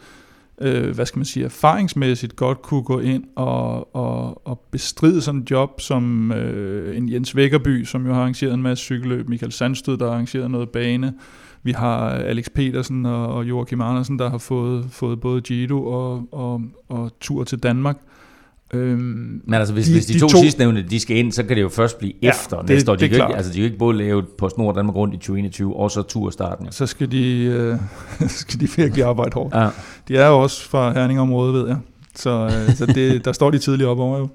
[SPEAKER 3] øh, hvad skal man sige, erfaringsmæssigt godt kunne gå ind og, og, og bestride sådan et job som øh, en Jens Vækkerby, som jo har arrangeret en masse cykelløb, Michael Sandstød, der har arrangeret noget bane, vi har Alex Petersen og, og Joachim Andersen, der har fået, fået både Giro og, og, og tur til Danmark.
[SPEAKER 2] Øhm, Men altså, hvis de, hvis de, de to, to sidstnævnte, de skal ind, så kan det jo først blive ja, efter det, næste år. De, det kan ikke, altså, de kan ikke både lave på Snor Danmark rundt i 2021, og så turstarten. Ja.
[SPEAKER 3] Så skal de, øh, <laughs> skal de virkelig arbejde hårdt. Ja. De er jo også fra Herningområdet, ved jeg. Så, øh, så det, der står de tidligt op over jo.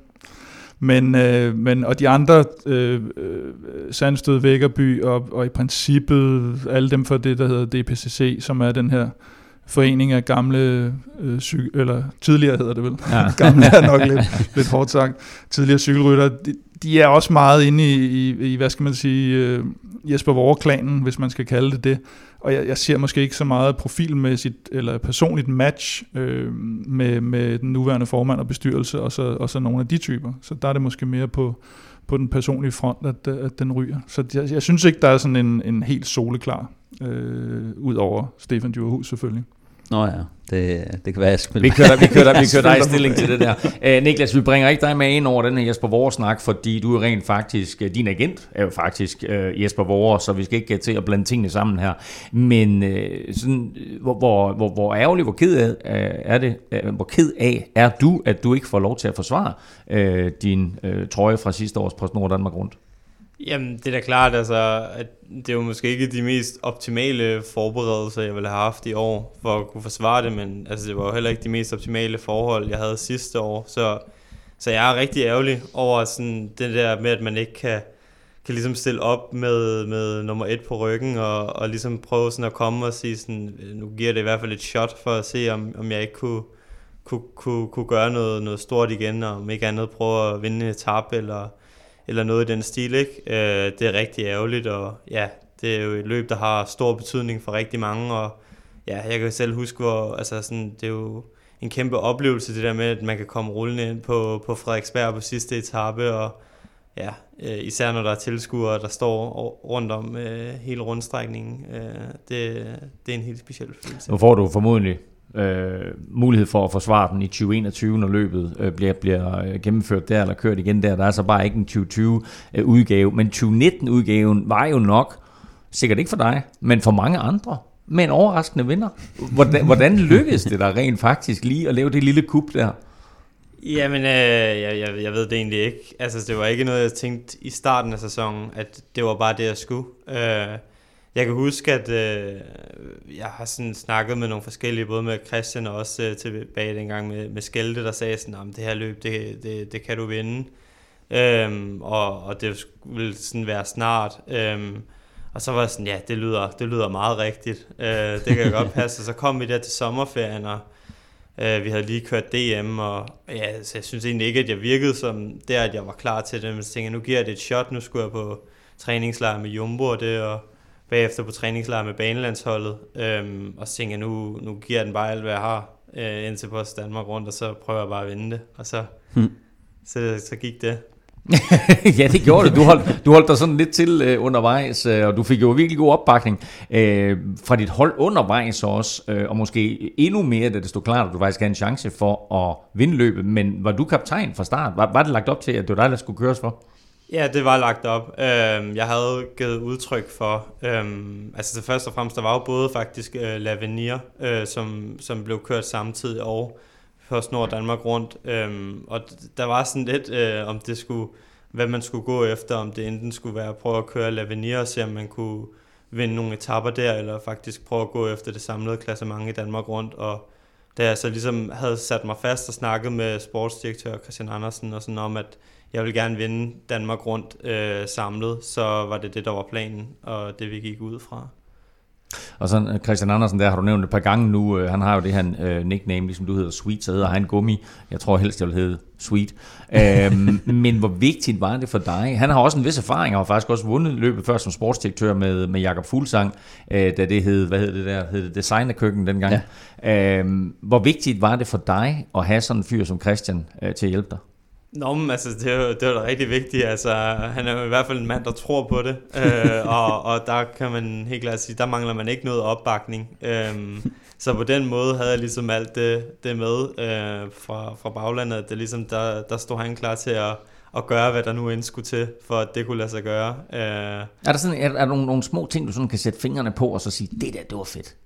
[SPEAKER 3] Men, øh, men, og de andre, øh, øh, Sandstød, Vækkerby og, og i princippet alle dem fra det, der hedder DPCC, som er den her forening af gamle, øh, cykel, eller tidligere hedder det vel, ja. <laughs> gamle er nok lidt, lidt hårdt sagt, tidligere cykelrytter, de, de er også meget inde i, i, i hvad skal man sige, øh, Jesper Vore-klanen, hvis man skal kalde det det. Og jeg, jeg ser måske ikke så meget profilmæssigt eller personligt match øh, med, med den nuværende formand og bestyrelse, og så, og så nogle af de typer. Så der er det måske mere på, på den personlige front, at, øh, at den ryger. Så jeg, jeg synes ikke, der er sådan en, en helt soleklar, øh, ud over Stefan Djurhus selvfølgelig.
[SPEAKER 4] Nå ja, det, det kan være, jeg
[SPEAKER 2] skal Vi kører, vi kører, vi <laughs> kører dig i stilling til det der. Uh, Niklas, vi bringer ikke dig med ind over den her Jesper Vore snak, fordi du er rent faktisk, din agent er jo faktisk uh, Jesper Vore, så vi skal ikke til at blande tingene sammen her. Men uh, sådan, hvor, hvor, hvor, hvor ærgerlig, hvor ked af, er det, uh, hvor ked af er du, at du ikke får lov til at forsvare uh, din uh, trøje fra sidste års PostNord Danmark rundt?
[SPEAKER 5] Jamen, det er da klart, altså, at det er jo måske ikke de mest optimale forberedelser, jeg ville have haft i år, for at kunne forsvare det, men altså, det var jo heller ikke de mest optimale forhold, jeg havde sidste år, så, så jeg er rigtig ærgerlig over sådan, det der med, at man ikke kan, kan ligesom stille op med, med nummer et på ryggen, og, og ligesom prøve sådan at komme og sige sådan, øh, nu giver det i hvert fald et shot for at se, om, om jeg ikke kunne, kunne, kunne, kunne gøre noget, noget stort igen, og om ikke andet prøve at vinde et tab, eller eller noget i den stil, ikke? Øh, det er rigtig ærgerligt, og ja, det er jo et løb, der har stor betydning for rigtig mange, og ja, jeg kan selv huske, hvor, altså sådan, det er jo en kæmpe oplevelse, det der med, at man kan komme rullende ind på, på Frederiksberg på sidste etape, og ja, øh, især når der er tilskuere, der står rundt om øh, hele rundstrækningen, øh, det, det er en helt speciel følelse.
[SPEAKER 2] Nu får du formodentlig øh, mulighed for at forsvare den i 2021, når løbet øh, bliver, bliver øh, gennemført der, eller kørt igen der. Der er så bare ikke en 2020-udgave, øh, men 2019-udgaven var jo nok, sikkert ikke for dig, men for mange andre, med en overraskende vinder. Hvordan, hvordan lykkedes det der rent faktisk lige at lave det lille kup der?
[SPEAKER 5] Jamen, øh, jeg, jeg, jeg ved det egentlig ikke. Altså, det var ikke noget, jeg tænkte i starten af sæsonen, at det var bare det, jeg skulle. Øh, jeg kan huske, at øh, jeg har sådan snakket med nogle forskellige, både med Christian og også øh, tilbage dengang med, med Skelte, der sagde sådan, at det her løb, det, det, det kan du vinde. Øhm, og, og det vil sådan være snart. Øhm, og så var jeg sådan, ja, det lyder, det lyder meget rigtigt. Øh, det kan jeg godt passe. så kom vi der til sommerferien, og øh, vi havde lige kørt DM, og ja, så jeg synes egentlig ikke, at jeg virkede som der, at jeg var klar til det. Men så tænkte jeg, nu giver jeg det et shot. Nu skulle jeg på træningslejr med Jumbo og det, og bagefter på træningslejr med banelandsholdet, øhm, og så tænkte jeg, nu, nu giver jeg den bare alt, hvad jeg har, øh, indtil på Danmark rundt, og så prøver jeg bare at vinde det, og så, hmm. så, så gik det. <laughs>
[SPEAKER 2] ja, det gjorde det. Du holdt, du holdt dig sådan lidt til øh, undervejs, øh, og du fik jo virkelig god opbakning øh, fra dit hold undervejs også, øh, og måske endnu mere, da det stod klart, at du faktisk havde en chance for at vinde løbet. Men var du kaptajn fra start? Var, var det lagt op til, at det var dig, der skulle køres for?
[SPEAKER 5] Ja, det var lagt op. Øhm, jeg havde givet udtryk for, øhm, altså det første og fremmest, der var jo både faktisk øh, Lavenier, øh, som, som blev kørt samtidig, og først Nord Danmark rundt. Øhm, og der var sådan lidt, øh, om det skulle, hvad man skulle gå efter, om det enten skulle være at prøve at køre Lavenier og se, om man kunne vinde nogle etapper der, eller faktisk prøve at gå efter det samlede klassement i Danmark rundt. Og da jeg så ligesom havde sat mig fast og snakket med sportsdirektør Christian Andersen og sådan om, at jeg vil gerne vinde Danmark rundt øh, samlet, så var det det, der var planen, og det vi gik ud fra.
[SPEAKER 2] Og så øh, Christian Andersen, der har du nævnt et par gange nu, øh, han har jo det her øh, nickname, ligesom du hedder Sweet, så hedder han Gummi. Jeg tror helst, jeg vil hedde Sweet. øhm, <laughs> men hvor vigtigt var det for dig? Han har også en vis erfaring, og har faktisk også vundet løbet før som sportsdirektør med, med Jakob Fuglsang, øh, da det hed, hvad hed det der, hed det Designerkøkken dengang. Ja. Øhm, hvor vigtigt var det for dig at have sådan en fyr som Christian øh, til at hjælpe dig?
[SPEAKER 5] Nå, men altså, det er, jo, det er da rigtig vigtigt. Altså, han er jo i hvert fald en mand, der tror på det. Øh, <laughs> og, og der kan man helt klart sige, der mangler man ikke noget opbakning. Øh, så på den måde havde jeg ligesom alt det, det med øh, fra, fra baglandet. Det ligesom, der, der stod han klar til at, at gøre, hvad der nu end skulle til, for at det kunne lade sig gøre. Øh,
[SPEAKER 2] Er der, sådan, er, er der nogle, nogle små ting, du sådan kan sætte fingrene på, og så sige, det der, det var fedt?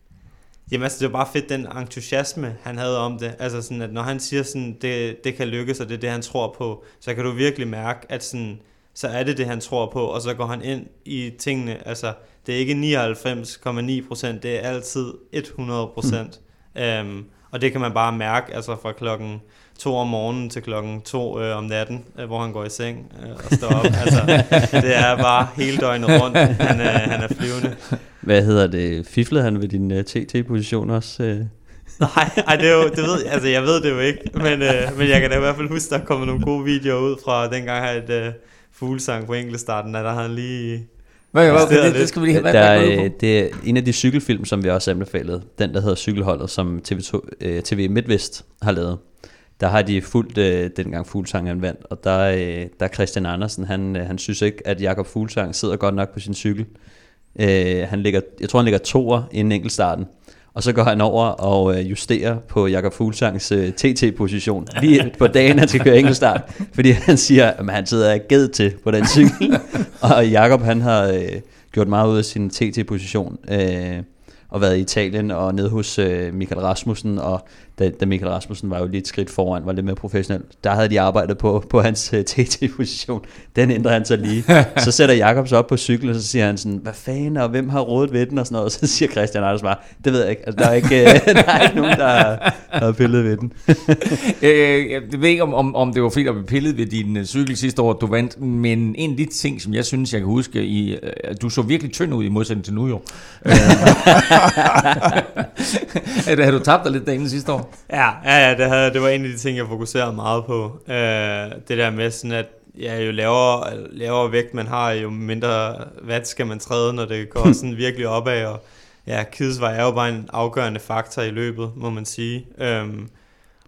[SPEAKER 5] Jamen altså, det var bare fedt, den entusiasme, han havde om det. Altså sådan, at når han siger sådan, det, det kan lykkes, og det er det, han tror på, så kan du virkelig mærke, at sådan, så er det det, han tror på, og så går han ind i tingene. Altså, det er ikke 99,9 procent, det er altid 100 procent. Mm. Um, og det kan man bare mærke, altså fra klokken to om morgenen til klokken to øh, om natten, øh, hvor han går i seng øh, og står op. altså, <laughs> det er bare hele døgnet rundt, han, øh, han er flyvende.
[SPEAKER 4] Hvad hedder det? Fiflede han ved din uh, TT-position også? Uh?
[SPEAKER 5] Nej, ej, det er jo, det ved, altså jeg ved det jo ikke, men, øh, men jeg kan da i hvert fald huske, der er kommet nogle gode videoer ud fra dengang jeg havde et øh, fuglesang på enkeltstarten, at der har han lige...
[SPEAKER 2] Hvad, hvad, det, det skal vi lige have.
[SPEAKER 4] Der, øh, det er en af de cykelfilm, som vi også anbefalede. Den, der hedder Cykelholdet, som TV2, øh, TV MidtVest har lavet. Der har de fulgt øh, dengang Fuglsang vandt, og der, øh, der er Christian Andersen, han, øh, han synes ikke, at Jakob Fuglsang sidder godt nok på sin cykel. Øh, han ligger, jeg tror, han ligger toer inden enkeltstarten. Og så går han over og øh, justerer på Jakob Fuglsangs øh, TT-position lige på dagen, han skal køre enkeltstart. Fordi han siger, at han sidder af ged til på den cykel. <laughs> og Jakob han har øh, gjort meget ud af sin TT-position. Øh, og været i Italien og nede hos øh, Michael Rasmussen, og da, da Michael Rasmussen var jo lige et skridt foran, var lidt mere professionel, der havde de arbejdet på, på hans øh, TT-position. Den ændrer han så lige. <laughs> Så sætter Jakob sig op på cyklen, og så siger han sådan, hvad fanden, og hvem har rådet ved den, og sådan noget. Og så siger Christian Anders bare, det ved jeg ikke. Altså, der, er ikke øh, <laughs> der er ikke nogen, der har, har pillet ved den. <laughs>
[SPEAKER 2] øh, jeg ved ikke, om, om, om det var fedt at blive pillet ved din uh, cykel sidste år, du vandt, men en af de ting, som jeg synes, jeg kan huske, i, uh, du så virkelig tynd ud i modsætning til nu jo. <laughs> Har du tabt dig lidt derinde sidste år?
[SPEAKER 5] Ja, ja, ja det, havde, det var en af de ting, jeg fokuserede meget på. Øh, det der med sådan, at ja, jo lavere, lavere vægt man har, jo mindre watt skal man træde, når det går <laughs> sådan virkelig opad. Og ja, Kidsvej er jo bare en afgørende faktor i løbet, må man sige. Øhm,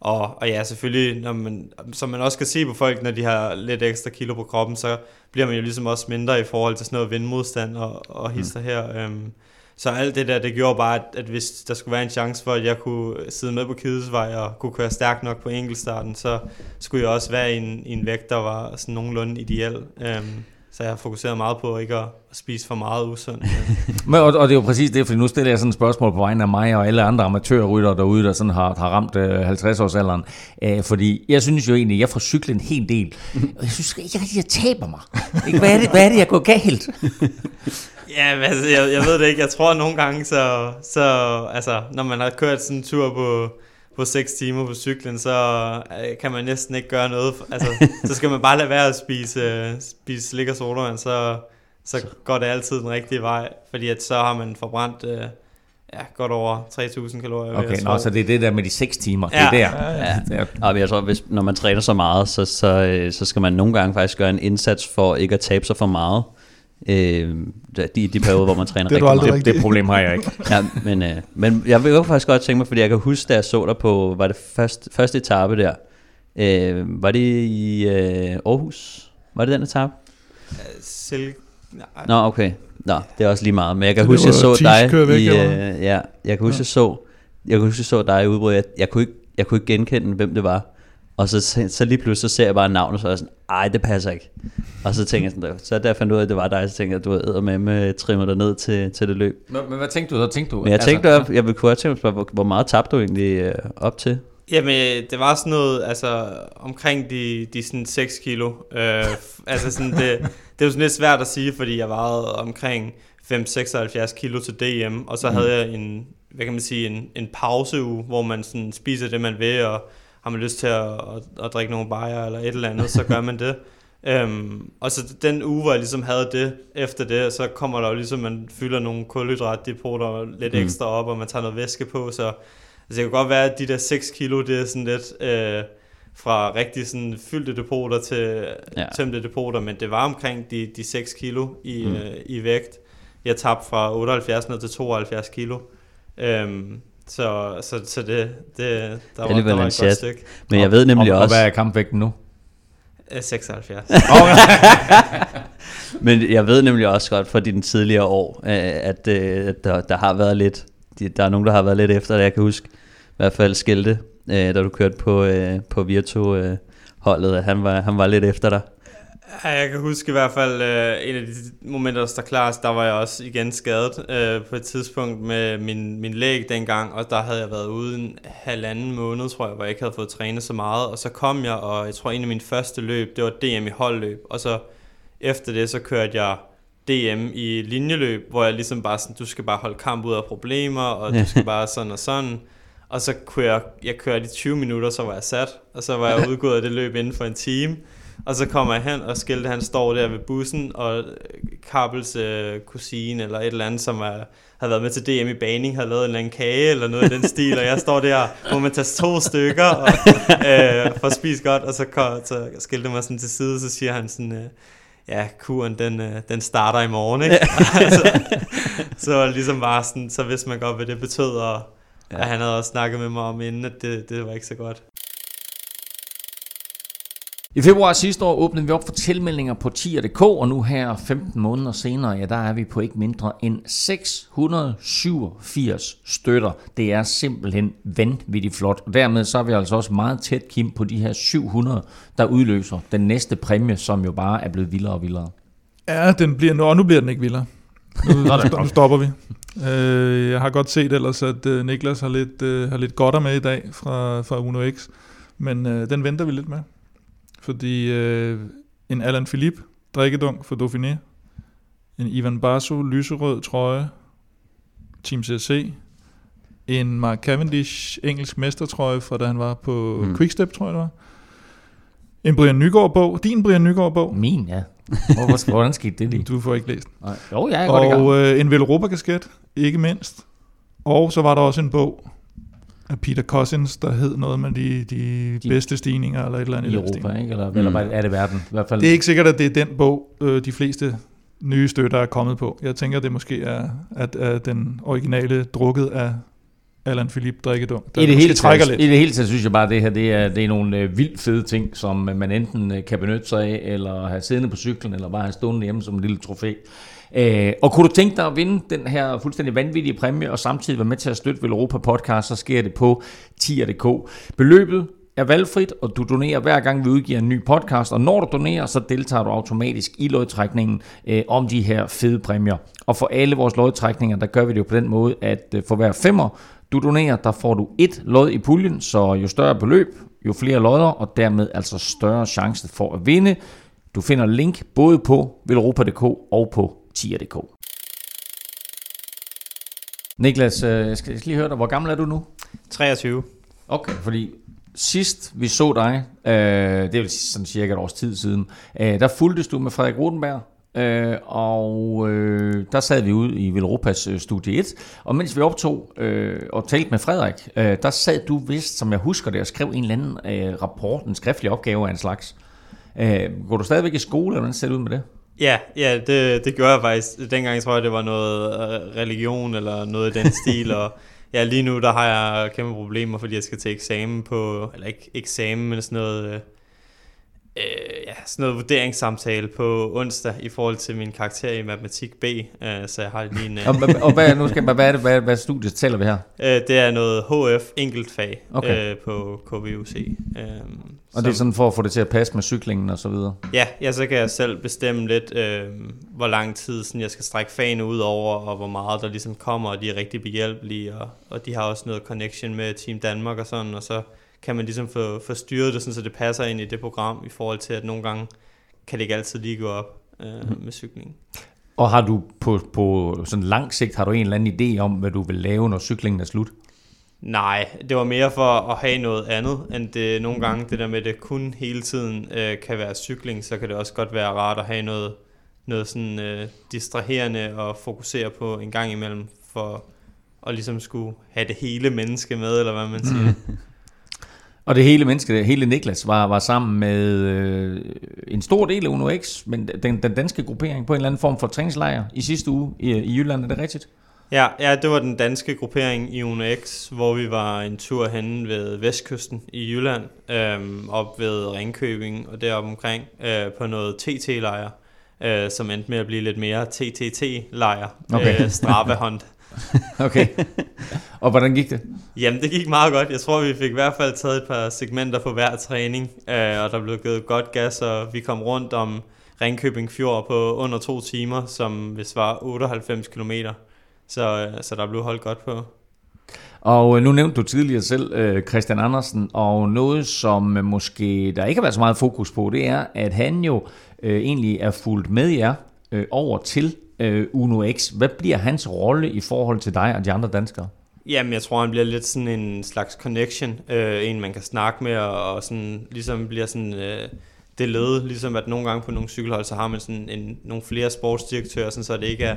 [SPEAKER 5] og, og ja, selvfølgelig, når man, som man også kan se på folk, når de har lidt ekstra kilo på kroppen, så bliver man jo ligesom også mindre i forhold til sådan noget vindmodstand og, og hister her. Øhm, så alt det der, det gjorde bare, at, at hvis der skulle være en chance for, at jeg kunne sidde med på Kidesvej og kunne køre stærkt nok på enkeltstarten, så skulle jeg også være i en, i en vægt, der var sådan nogenlunde ideel. Øhm, så jeg har fokuseret meget på ikke at spise for meget usundt. <laughs>
[SPEAKER 2] Men, og, og det er jo præcis det, fordi nu stiller jeg sådan et spørgsmål på vegne af mig og alle andre amatørrytter derude, der sådan har, har ramt øh, 50-årsalderen. Æh, fordi jeg synes jo egentlig, jeg får cyklet en hel del, og jeg synes ikke rigtig, jeg taber mig. Ikke? Hvad, er det, hvad er det, jeg går galt? <laughs>
[SPEAKER 5] Ja, altså, jeg, jeg ved det ikke. Jeg tror nogle gange, så, så altså, når man har kørt sådan en tur på, på 6 timer på cyklen, så øh, kan man næsten ikke gøre noget. <laughs> Altså, så skal man bare lade være at spise, øh, spise slik og sodavand, så, så går det altid den rigtige vej. Fordi at så har man forbrændt øh, ja, godt over 3.000 kalorier.
[SPEAKER 2] Okay, nå, så det er det der med de 6 timer.
[SPEAKER 5] Ja.
[SPEAKER 2] Det er der.
[SPEAKER 4] Ja.
[SPEAKER 2] Ja.
[SPEAKER 4] Og jeg tror, hvis, når man træner så meget, så, så, så skal man nogle gange faktisk gøre en indsats for ikke at tabe sig for meget. Øh, de, de perioder, hvor man træner
[SPEAKER 3] Det er
[SPEAKER 4] rigtig meget.
[SPEAKER 2] Det, det problem har jeg ikke. <laughs>
[SPEAKER 4] Ja, men, øh, men jeg vil jo faktisk godt tænke mig, fordi jeg kan huske, da jeg så dig på, var det første, første etape der, øh, var det i øh, Aarhus? Var det den etape?
[SPEAKER 5] Selv... Nej,
[SPEAKER 4] Nå, okay. Nå, det er også lige meget. Men jeg kan
[SPEAKER 3] Så
[SPEAKER 4] huske,
[SPEAKER 3] det
[SPEAKER 4] jeg så dig
[SPEAKER 3] væk,
[SPEAKER 4] i, øh, ja, jeg kan huske, jeg så, jeg kan huske, jeg så dig i udbrud. Jeg, jeg, kunne ikke, jeg kunne ikke genkende, hvem det var. Og så, så lige pludselig så ser jeg bare navnet, så er jeg sådan, ej, det passer ikke. Og så tænker jeg sådan, så da jeg fandt ud af, at det var dig, så tænkte jeg, at du havde med med trimmer dig ned til, til det løb.
[SPEAKER 2] Men, men hvad tænkte du så? Tænkte du,
[SPEAKER 4] Men jeg tænkte, altså, jeg ville kunne have tænkt mig, hvor, hvor meget tabte du egentlig øh, op til?
[SPEAKER 5] Jamen, det var sådan noget, altså omkring de, de sådan 6 kilo. Øh, altså sådan, det, det er jo sådan lidt svært at sige, fordi jeg vejede omkring 5-76 kilo til DM, og så havde jeg en, hvad kan man sige, en, en pauseuge, hvor man sådan spiser det, man vil, og har man lyst til at, at, at drikke nogle bajer eller et eller andet, så gør man det. <laughs> Øhm, og så den uge, hvor jeg ligesom havde det, efter det, så kommer der jo ligesom, man fylder nogle kulhydratdepoter lidt
[SPEAKER 4] Mm.
[SPEAKER 5] ekstra op, og man tager noget væske på, så altså, det kan godt være, at de der 6 kilo, det er sådan lidt øh, fra rigtig sådan fyldte depoter til
[SPEAKER 4] Ja.
[SPEAKER 5] tømte depoter, men det var omkring de, de 6 kilo i,
[SPEAKER 4] mm.
[SPEAKER 5] øh, i vægt. Jeg tabte fra 78 ned til 72 kilo. Øhm, så, så, så det, det, der, var, der var
[SPEAKER 4] en
[SPEAKER 5] et
[SPEAKER 4] chat.
[SPEAKER 5] godt stykke.
[SPEAKER 4] Men jeg ved nemlig
[SPEAKER 2] og,
[SPEAKER 4] også...
[SPEAKER 2] Og hvad er kampvægten nu?
[SPEAKER 5] Øh, 76. <laughs>
[SPEAKER 4] Men jeg ved nemlig også godt fra dine tidligere år, øh, at, øh, at der, der har været lidt, de- der er nogen, der har været lidt efter det. Jeg kan huske i hvert fald Skilte, øh, da du kørte på, øh, på Virtu øh, holdet, at han var, han var lidt efter dig.
[SPEAKER 5] Ja, jeg kan huske i hvert fald øh, en af de momenter, der står klarest, der var jeg også igen skadet øh, på et tidspunkt med min, min læg dengang, og der havde jeg været ude en halvanden måned, tror jeg, hvor jeg ikke havde fået trænet så meget, og så kom jeg, og jeg tror en af mine første løb, det var DM i holdløb, og så efter det, så kørte jeg DM i linjeløb, hvor jeg ligesom bare sådan, du skal bare holde kamp ud af problemer, og du skal bare sådan og sådan. Og så kunne jeg, jeg kørte i 20 minutter, så var jeg sat, og så var jeg udgået af det løb inden for en time. Og så kommer jeg hen, og Skilte han står der ved bussen, og Karpels øh, kusine eller et eller andet, som er, havde været med til DM i baning, havde lavet en eller anden kage eller noget i den stil, og jeg står der, hvor man tager to stykker og øh, får spist godt, og så, kom, så Skilte mig sådan til side, så siger han sådan, øh, ja, kuren, den, øh, den starter i morgen, ikke? <laughs> så, så var det ligesom bare sådan, så vidste man godt, hvad det betød, og ja. han havde også snakket med mig om inden, at det, det var ikke så godt.
[SPEAKER 2] I februar sidste år åbnede vi op for tilmeldinger på tier.dk, og nu her 15 måneder senere, ja, der er vi på ikke mindre end 687 støtter. Det er simpelthen vanvittigt flot, og dermed så er vi altså også meget tæt, Kim, på de her 700, der udløser den næste præmie, som jo bare er blevet vildere og vildere.
[SPEAKER 3] Ja, den bliver, nu, og nu bliver den ikke vildere. Nu, <laughs> nu stopper vi. Øh, jeg har godt set ellers, at øh, Niklas har lidt, øh, har lidt godter med i dag fra, fra Uno X, men øh, den venter vi lidt med. Fordi øh, en Alan Philippe drikkedunk for Dauphiné, en Ivan Basso lyserød trøje, Team CSC, en Mark Cavendish engelsk mestertrøje fra da han var på
[SPEAKER 4] Mm.
[SPEAKER 3] Quickstep, tror jeg det var. En Brian Nygaard bog, din Brian Nygaard bog.
[SPEAKER 2] Min, ja. Hvorfor, hvordan skete det lige?
[SPEAKER 3] Du får ikke læst.
[SPEAKER 2] Nej. Jo, jeg er godt i gang.
[SPEAKER 3] Og øh, en Veloropa-kasket, ikke mindst. Og så var der også en bog af Peter Cousins, der hed noget med de, de,
[SPEAKER 2] De-
[SPEAKER 3] bedste stigninger, eller et eller andet.
[SPEAKER 2] I Europa,
[SPEAKER 3] stil.
[SPEAKER 2] ikke? Eller, mm. eller er det verden? I hvert fald.
[SPEAKER 3] Det er ikke sikkert, at det er den bog, øh, de fleste nye støtter er kommet på. Jeg tænker, det måske er, at, at den originale drukket af Alan Philippe drikkedum, der
[SPEAKER 2] I det, hele taget,
[SPEAKER 3] lidt.
[SPEAKER 2] I det hele taget synes jeg bare, at det her det er, det er nogle øh, vildt fede ting, som man enten øh, kan benytte sig af, eller have siddende på cyklen, eller bare have stående hjemme som en lille trofæ. Øh, og kunne du tænke dig at vinde den her fuldstændig vanvittige præmie, og samtidig være med til at støtte Vel Europa Podcast, så sker det på tier.dk. Beløbet er valgfrit, og du donerer hver gang vi udgiver en ny podcast, og når du donerer, så deltager du automatisk i lodtrækningen øh, om de her fede præmier. Og for alle vores lodtrækninger, der gør vi det jo på den måde, at øh, for hver femmer, du donerer, der får du et lod i puljen, så jo større beløb, jo flere lodder, og dermed altså større chance for at vinde. Du finder link både på velropa.dk og på tier.dk. Niklas, øh, jeg skal lige høre dig. Hvor gammel er du nu?
[SPEAKER 5] 23.
[SPEAKER 2] Okay, fordi sidst vi så dig, øh, det er sådan cirka et års tid siden, øh, der fulgtes du med Frederik Rodenberg, øh, og øh, der sad vi ude i Velropas øh, studie 1, og mens vi optog øh, og talte med Frederik, øh, der sad du vist, som jeg husker det, og skrev en eller anden øh, rapport, en skriftlig opgave af en slags. Øh, går du stadigvæk i skole, eller hvordan ser det ud med det?
[SPEAKER 5] Ja, ja det, det gjorde jeg faktisk. Dengang tror jeg, det var noget øh, religion eller noget i den <laughs> stil, og ja, lige nu der har jeg kæmpe problemer, fordi jeg skal til eksamen på, eller ikke eksamen, men sådan noget, øh, øh, ja, sådan noget vurderingssamtale på onsdag i forhold til min karakter i matematik B, øh, så jeg har lige en... Øh,
[SPEAKER 2] Og, og hvad, nu skal, hvad er det, hvad, hvad studiet taler vi her?
[SPEAKER 5] øh, det er noget HF enkeltfag
[SPEAKER 2] Okay.
[SPEAKER 5] øh, på KVUC. Øh,
[SPEAKER 2] Og det er sådan for at få det til at passe med cyklingen og så videre.
[SPEAKER 5] Ja, ja, så kan jeg selv bestemme lidt, øh, hvor lang tid sådan, jeg skal strække fagene ud over, og hvor meget der ligesom kommer, og de er rigtig behjælpelige, og, og de har også noget connection med Team Danmark og sådan, og så kan man ligesom få, få styret det, sådan, så det passer ind i det program, i forhold til, at nogle gange kan det ikke altid lige gå op øh, med cykling.
[SPEAKER 2] Og har du på, på sådan lang sigt, har du en eller anden idé om, hvad du vil lave, når cyklingen er slut?
[SPEAKER 5] Nej, det var mere for at have noget andet, end det nogle gange, det der med, at det kun hele tiden øh, kan være cykling, så kan det også godt være rart at have noget, noget sådan øh, distraherende og fokusere på en gang imellem, for at ligesom skulle have det hele menneske med, eller hvad man siger. <laughs>
[SPEAKER 2] Og det hele menneske, hele Niklas, var, var sammen med øh, en stor del af Uno X, men den, den danske gruppering på en eller anden form for træningslejr i sidste uge i, i Jylland, er det rigtigt?
[SPEAKER 5] Ja, ja, det var den danske gruppering i Uno X, hvor vi var en tur hen ved Vestkysten i Jylland, øhm, op ved Ringkøbing og deroppe omkring, øh, på noget TT-lejr, øh, som endte med at blive lidt mere TTT-lejr,
[SPEAKER 2] Okay.
[SPEAKER 5] øh, Strava-hånd. <laughs>
[SPEAKER 2] Okay. og hvordan gik det?
[SPEAKER 5] Jamen, det gik meget godt. Jeg tror, vi fik i hvert fald taget et par segmenter på hver træning, øh, og der blev givet godt gas, og vi kom rundt om Ringkøbing Fjord på under to timer, som hvis var 98 km. Så, øh, så der blev holdt godt på.
[SPEAKER 2] Og øh, nu nævnte du tidligere selv øh, Christian Andersen, og noget som måske der ikke har været så meget fokus på, det er, at han jo øh, egentlig er fuldt med jer øh, over til øh, Uno X. Hvad bliver hans rolle i forhold til dig og de andre danskere?
[SPEAKER 5] Jamen, jeg tror, han bliver lidt sådan en slags connection. Øh, en, man kan snakke med, og, og sådan, ligesom bliver sådan... Øh, det led, ligesom at nogle gange på nogle cykelhold, så har man sådan en, nogle flere sportsdirektører, sådan, så det ikke er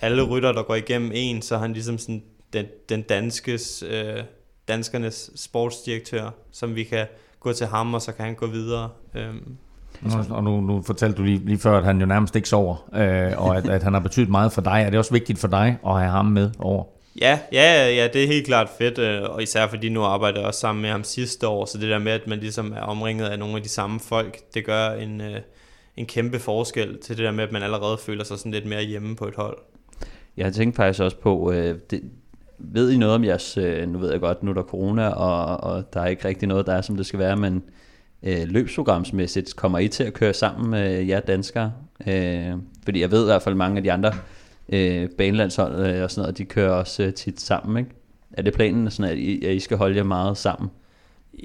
[SPEAKER 5] alle rytter, der går igennem en, så han ligesom sådan den, den danskes, øh, danskernes sportsdirektør, som vi kan gå til ham, og så kan han gå videre. Øhm,
[SPEAKER 2] og, og nu, nu fortalte du lige, lige før, at han jo nærmest ikke sover, øh, og at, at han har betydet meget for dig. Er det også vigtigt for dig at have ham med over?
[SPEAKER 5] Ja, ja, ja, det er helt klart fedt, øh, og især fordi nu arbejder jeg også sammen med ham sidste år, så det der med, at man ligesom er omringet af nogle af de samme folk, det gør en, øh, en kæmpe forskel til det der med, at man allerede føler sig sådan lidt mere hjemme på et hold.
[SPEAKER 4] Jeg har tænkt faktisk også på, øh, det, ved I noget om jeres, øh, nu ved jeg godt, nu er der corona, og, og der er ikke rigtig noget, der er som det skal være, men øh, løbsprogramsmæssigt kommer I til at køre sammen med jer danskere? Øh, fordi jeg ved i hvert fald, mange af de andre øh, banelandshold øh, og sådan noget, de kører også øh, tit sammen, ikke? Er det planen, sådan at, I, at I skal holde jer meget sammen?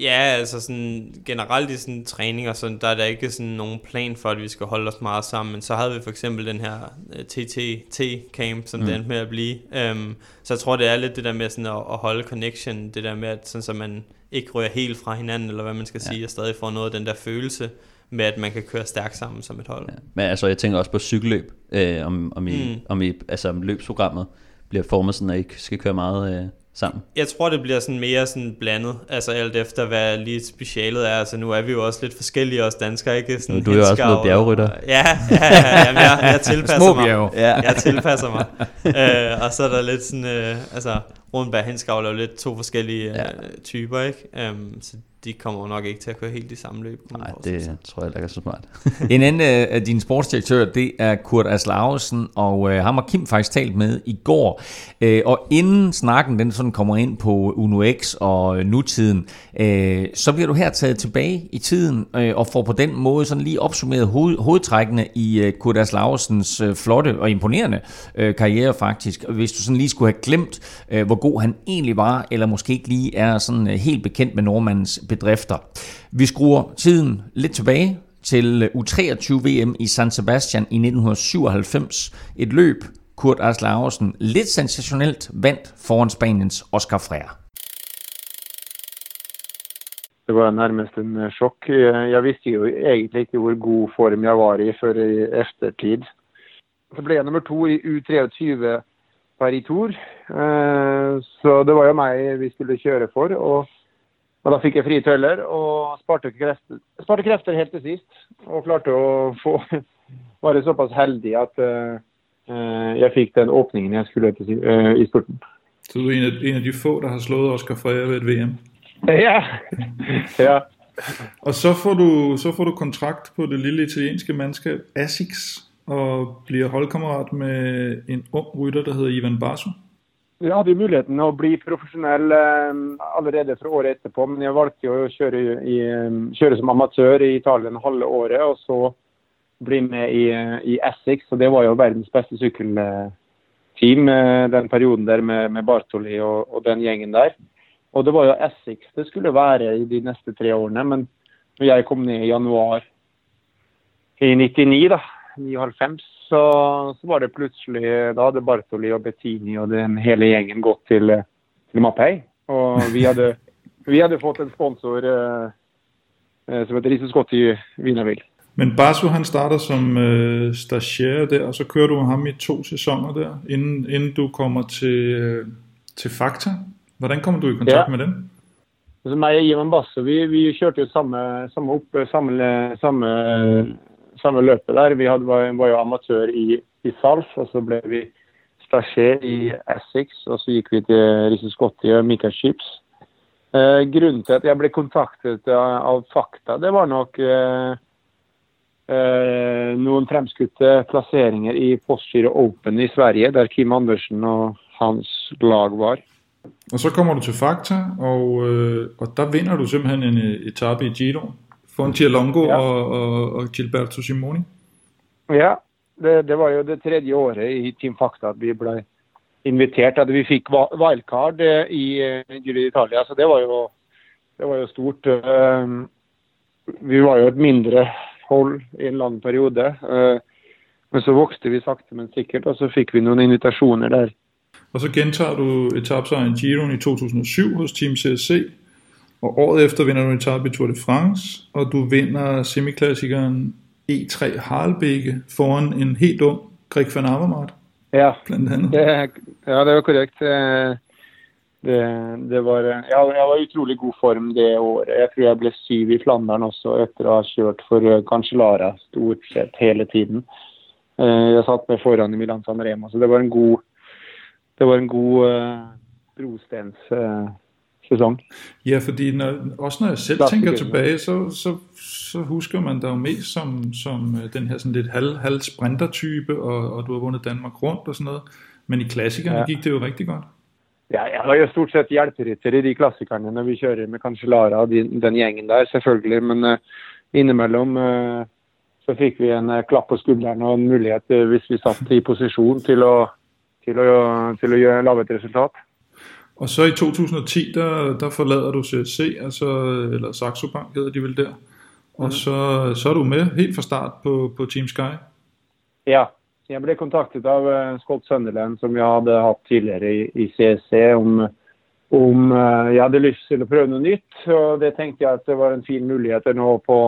[SPEAKER 5] Ja, altså sådan generelt i sådan træninger, så der er der ikke sådan nogen plan for, at vi skal holde os meget sammen, men så havde vi for eksempel den her øh, TTT-camp, som mm. det endte med at blive. Um, så jeg tror, det er lidt det der med sådan at, at holde connection, det der med, at sådan, så man ikke rører helt fra hinanden, eller hvad man skal ja. sige, og stadig får noget af den der følelse med, at man kan køre stærkt sammen som et hold.
[SPEAKER 4] Ja. Men altså, jeg tænker også på cykelløb, øh, om, om, I, mm. om I, altså om løbsprogrammet bliver formet sådan, at I skal køre meget øh, sammen.
[SPEAKER 5] Jeg tror, det bliver sådan mere sådan blandet, altså alt efter, hvad lige specialet er. Altså nu er vi jo også lidt forskellige, os danskere, ikke? Sådan
[SPEAKER 4] du er jo også blevet bjergrytter.
[SPEAKER 5] Ja, ja, ja jamen, jeg, jeg <laughs> tilpasser
[SPEAKER 2] Små
[SPEAKER 5] mig.
[SPEAKER 4] Ja.
[SPEAKER 5] Jeg tilpasser mig. øh, og så er der lidt sådan, øh, altså Rundberg Henskavl er jo lidt to forskellige øh,
[SPEAKER 4] Ja.
[SPEAKER 5] typer, ikke? Um, så de kommer jo nok ikke til at køre helt i samme løb.
[SPEAKER 4] Nej, det
[SPEAKER 5] sig.
[SPEAKER 4] tror jeg ikke er så smart. <laughs>
[SPEAKER 2] En anden øh, af dine sportsdirektører, det er Kurt Aslausen, og øh, ham har Kim faktisk talt med i går. Øh, og inden snakken den sådan kommer ind på Uno X og øh, nutiden, øh, så bliver du her taget tilbage i tiden øh, og får på den måde sådan lige opsummeret hoved, hovedtrækkene i øh, Kurt Aslausens øh, flotte og imponerende øh, karriere faktisk. Og Hvis du sådan lige skulle have glemt, øh, hvor god han egentlig var, eller måske ikke lige er sådan øh, helt bekendt med nordmandens bedrifter. Vi skruer tiden lidt tilbage til øh, U23 VM i San Sebastian i 1997. Et løb, Kurt Asle Ausen lidt sensationelt vandt foran Spaniens Oscar Freire.
[SPEAKER 6] Det var nærmest en øh, chok. Jeg vidste jo egentlig ikke hvor god form jeg var i før i eftertid. Så ble jeg nummer to i U23 Paris Tour. Eh, Så det var jo meg vi skulle kjøre for. Og, og da fikk jeg frie tøller og sparte krefter, sparte krefter helt til sist. Og klarte å få <laughs> Være såpass heldig at eh, jeg fikk den åpningen jeg skulle til, eh, i spurten.
[SPEAKER 3] Så du er en af, en af de få, der har slået Oscar Freire ved et VM. <laughs>
[SPEAKER 6] Ja. ja.
[SPEAKER 3] Og så får, du, så får du kontrakt på det lille italienske mandskab Asics, og bliver holdkammerat med en ung rytter, der hedder Ivan Basso.
[SPEAKER 6] Jeg hadde jo muligheten å bli profesjonell eh, allerede fra året etterpå, men jeg valgte jo å kjøre, i, eh, kjøre som amatør i Italia halve året, og så bli med i, i Essex. Og det var jo verdens beste sykkelteam eh, den perioden der med, med Bartoli og, og den gjengen der. Og det var jo Essex det skulle være i de neste tre årene, men når jeg kom ned i januar i 99, da, 99, så, så var det plutselig Da hadde Bartoli og Bettini og den hele gjengen gått til, til Mapei. Og vi hadde, <laughs> vi hadde fått en sponsor eh, eh, som heter Rises Scotti Wienerville.
[SPEAKER 3] Men Basso han starter som øh, stagiaire der, og så kører du ham i to sæsoner der, inden, inden du kommer til, øh, til Fakta. Hvordan kommer du i kontakt
[SPEAKER 6] Ja.
[SPEAKER 3] med dem?
[SPEAKER 6] Så meg og Ivan Basso vi, vi kjørte jo samme, samme opp, samme, samme, samme løpet der. Vi hadde, var, var jo amatør i, i Salf, og så ble vi stagé i Essex, og så gikk vi til Risse Scotti og Michael Ships. Eh, grunnen til at jeg ble kontaktet av, av Fakta, det var nok eh, eh, noen fremskutte plasseringer i Postgiro Open i Sverige, der Kim Andersen og hans lag var.
[SPEAKER 3] Og så kommer du til Fakta, og, eh, og der vinder du simpelthen en eh, etape i Giro foran Tialongo
[SPEAKER 6] Ja.
[SPEAKER 3] og, og, og Gilberto Simoni.
[SPEAKER 6] Ja, det, det var jo det tredje året i Team Fakta at vi ble invitert. At vi fikk wildcard eh, i eh, Giro d'Italia, så det var jo, det var jo stort. Eh, Vi var jo et mindre hold i en lang periode. Men så vokste vi sakte, men sikkert, og så fikk vi noen invitasjoner der.
[SPEAKER 3] Og så gentager du etapsejren i Giroen i 2007 hos Team CSC, og året efter vinder du etape i Tour de France, og du vinder semiklassikeren E3 Harlebeke foran en helt ung Greg van Avermaet,
[SPEAKER 6] Ja,
[SPEAKER 3] blandt andet.
[SPEAKER 6] det, ja, det var korrekt. Eh, Det, det var, ja, jeg var i utrolig god form det året. Jeg tror jeg ble syv i Flandern også etter å ha kjørt for eh, Cancellara stort sett hele tiden. Eh, Jeg satt med foran i Milan San Remo, så det var en god, det var en god uh, brostens sesong.
[SPEAKER 3] Ja, fordi når, også når jeg selv
[SPEAKER 6] Klart,
[SPEAKER 3] tænker
[SPEAKER 6] gør
[SPEAKER 3] tilbage, så, så, så husker man dig jo mest som, som øh, den her sådan lidt halv, halv sprinter-type, og, og du har vundet Danmark rundt og sådan noget. Men i klassikerne ja. Gik det jo rigtig godt.
[SPEAKER 6] Ja, jeg var jo stort sett hjelperytter i de klassikerne når vi kjører med Cancellara og den, den gjengen der, selvfølgelig. Men eh, innimellom eh, så fikk vi en eh, klapp på skulderen og en mulighet, eh, hvis vi satt i posisjon, til å, til å, til å gjøre, lage et resultat.
[SPEAKER 3] Og så i 2010, der, der forlader du CSC, altså, eller Saxo Bank hedder de vel der. Og så, så er du med helt fra start på, på Team Sky.
[SPEAKER 6] Ja. Jeg ble kontaktet av eh, Scott Sunderland, som jeg hadde hatt tidligere i, i CSC, om, om eh, jeg hadde lyst til å prøve noe nytt. Og det tenkte jeg at det var en fin mulighet nå på,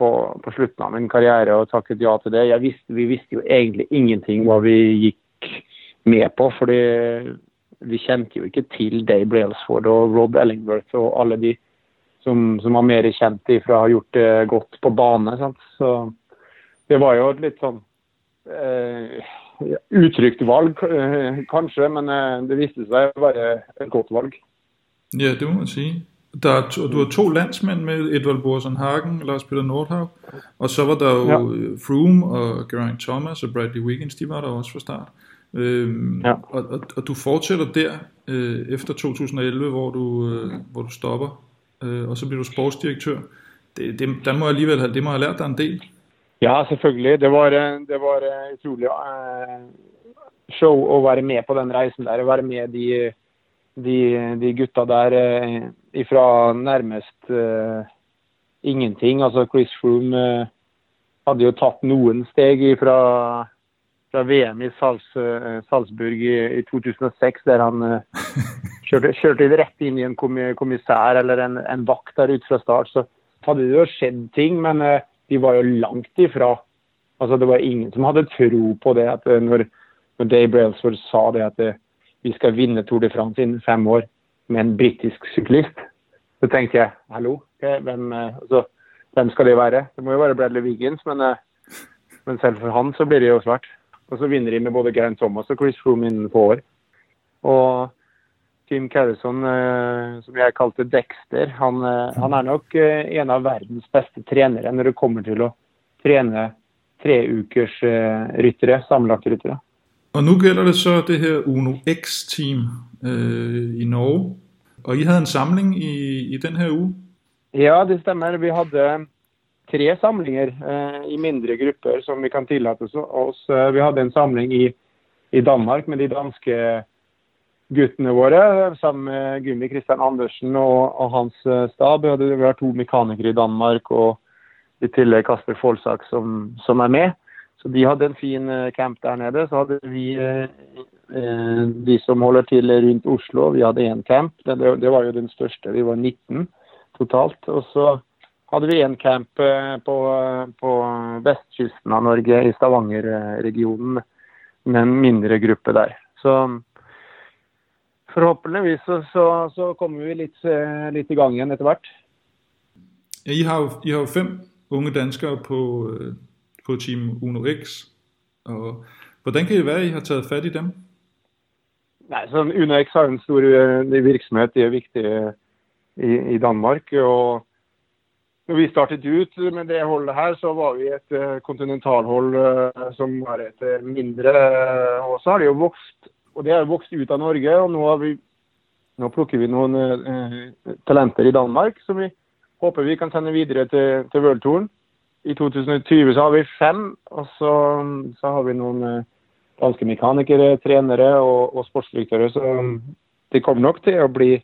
[SPEAKER 6] på, på slutten av min karriere, og takket ja til det. Jeg visste, vi visste jo egentlig ingenting hva vi gikk med på, fordi vi kjente jo ikke til Dave Brailsford og Rod Ellingworth og alle de som, som var mer kjent ifra å ha gjort det godt på bane. Sant? Så det var jo et litt sånn eh, utrygt valg, eh, kanskje, men eh, det viste seg å være et godt valg.
[SPEAKER 3] Ja, det må man sige. Der er to, du har to landsmænd med, Edvald Borsen Hagen, Lars Peter Nordhav, og så var der jo
[SPEAKER 6] ja.
[SPEAKER 3] Froome og Geraint Thomas og Bradley Wiggins, de var der også fra start. Øhm,
[SPEAKER 6] Ja.
[SPEAKER 3] og, og, og du fortsætter der øh, efter 2011, hvor du, øh, hvor du stopper, øh, og så bliver du sportsdirektør. Det, det, der må alligevel have, det må have lært dig en del.
[SPEAKER 6] Ja, selvfølgelig. Det var, det var eh, utrolig eh, show å være med på den reisen der. Å være med de, de, de gutta der eh, ifra nærmest eh, ingenting. Altså Chris Froome eh, hadde jo tatt noen steg fra, fra VM i Sals, eh, Salzburg i, i 2006, der han eh, <laughs> kjørte, kjørte rett inn i en kommi- kommissær eller en, en vakt der ute fra start. Så hadde det jo skjedd ting, men eh, de var jo langt ifra. Altså, det var ingen som hadde tro på det at når, når Dave Brailsford sa det at vi skal vinne Tour de France innen fem år med en britisk syklist, så tenkte jeg hallo, hvem, altså, hvem skal det være? Det må jo være Bradley Wiggins, men, men selv for han så blir det jo svært. Og så vinner de med både Geraint Thomas og Chris Froome innen få år. Og Tim Carrison, eh, som jeg kalte Dexter, han, eh, han er nok eh, en av verdens beste trenere når det kommer til å trene treukers eh, ryttere, sammenlagte ryttere.
[SPEAKER 3] Og nu gælder det så det her Uno X-team øh, i Norge. Og I havde en samling i, i den her uge.
[SPEAKER 6] Ja, det stemmer. Vi hadde tre samlinger eh, i mindre grupper som vi kan tillate oss- oss. Eh, vi hadde en samling i, i Danmark med de danske guttene våre, eh, sammen med Gummi Christian Andersen og, og hans eh, stab. Vi, hadde, vi har to mekanikere i Danmark og i tillegg Kasper Folsak som, som er med. Så de hadde en fin camp der nede. Så hadde vi eh, eh, de som holder til rundt Oslo, vi hadde én camp. Det, det, det var jo den største. Vi var 19 totalt. Og så hadde vi en camp eh, på, på vestkysten av Norge, i Stavanger-regionen, med en mindre gruppe der. Så forhåpentligvis så, så, så kommer vi litt, eh, litt i gang igjen etter hvert.
[SPEAKER 3] Ja, I har jo, I har jo fem unge danskere på, øh, på Team Uno X. Og hvordan kan det være, I har taget fat i dem?
[SPEAKER 6] Nei, sånn UnoX har en stor eh, virksomhet, det er viktig i, i Danmark. og når vi startet ut med det holdet her, så var vi et eh, kontinentalhold eh, som var et eh, mindre. Og så har det jo vokst, og det har jo vokst ut av Norge. Og nå, har vi, nå plukker vi noen eh, talenter i Danmark som vi håper vi kan sende videre til, til World Touren. I 2020 så har vi fem, og så, så har vi noen eh, danske mekanikere, trenere og, og sportsdirektører. Så det kommer nok til å bli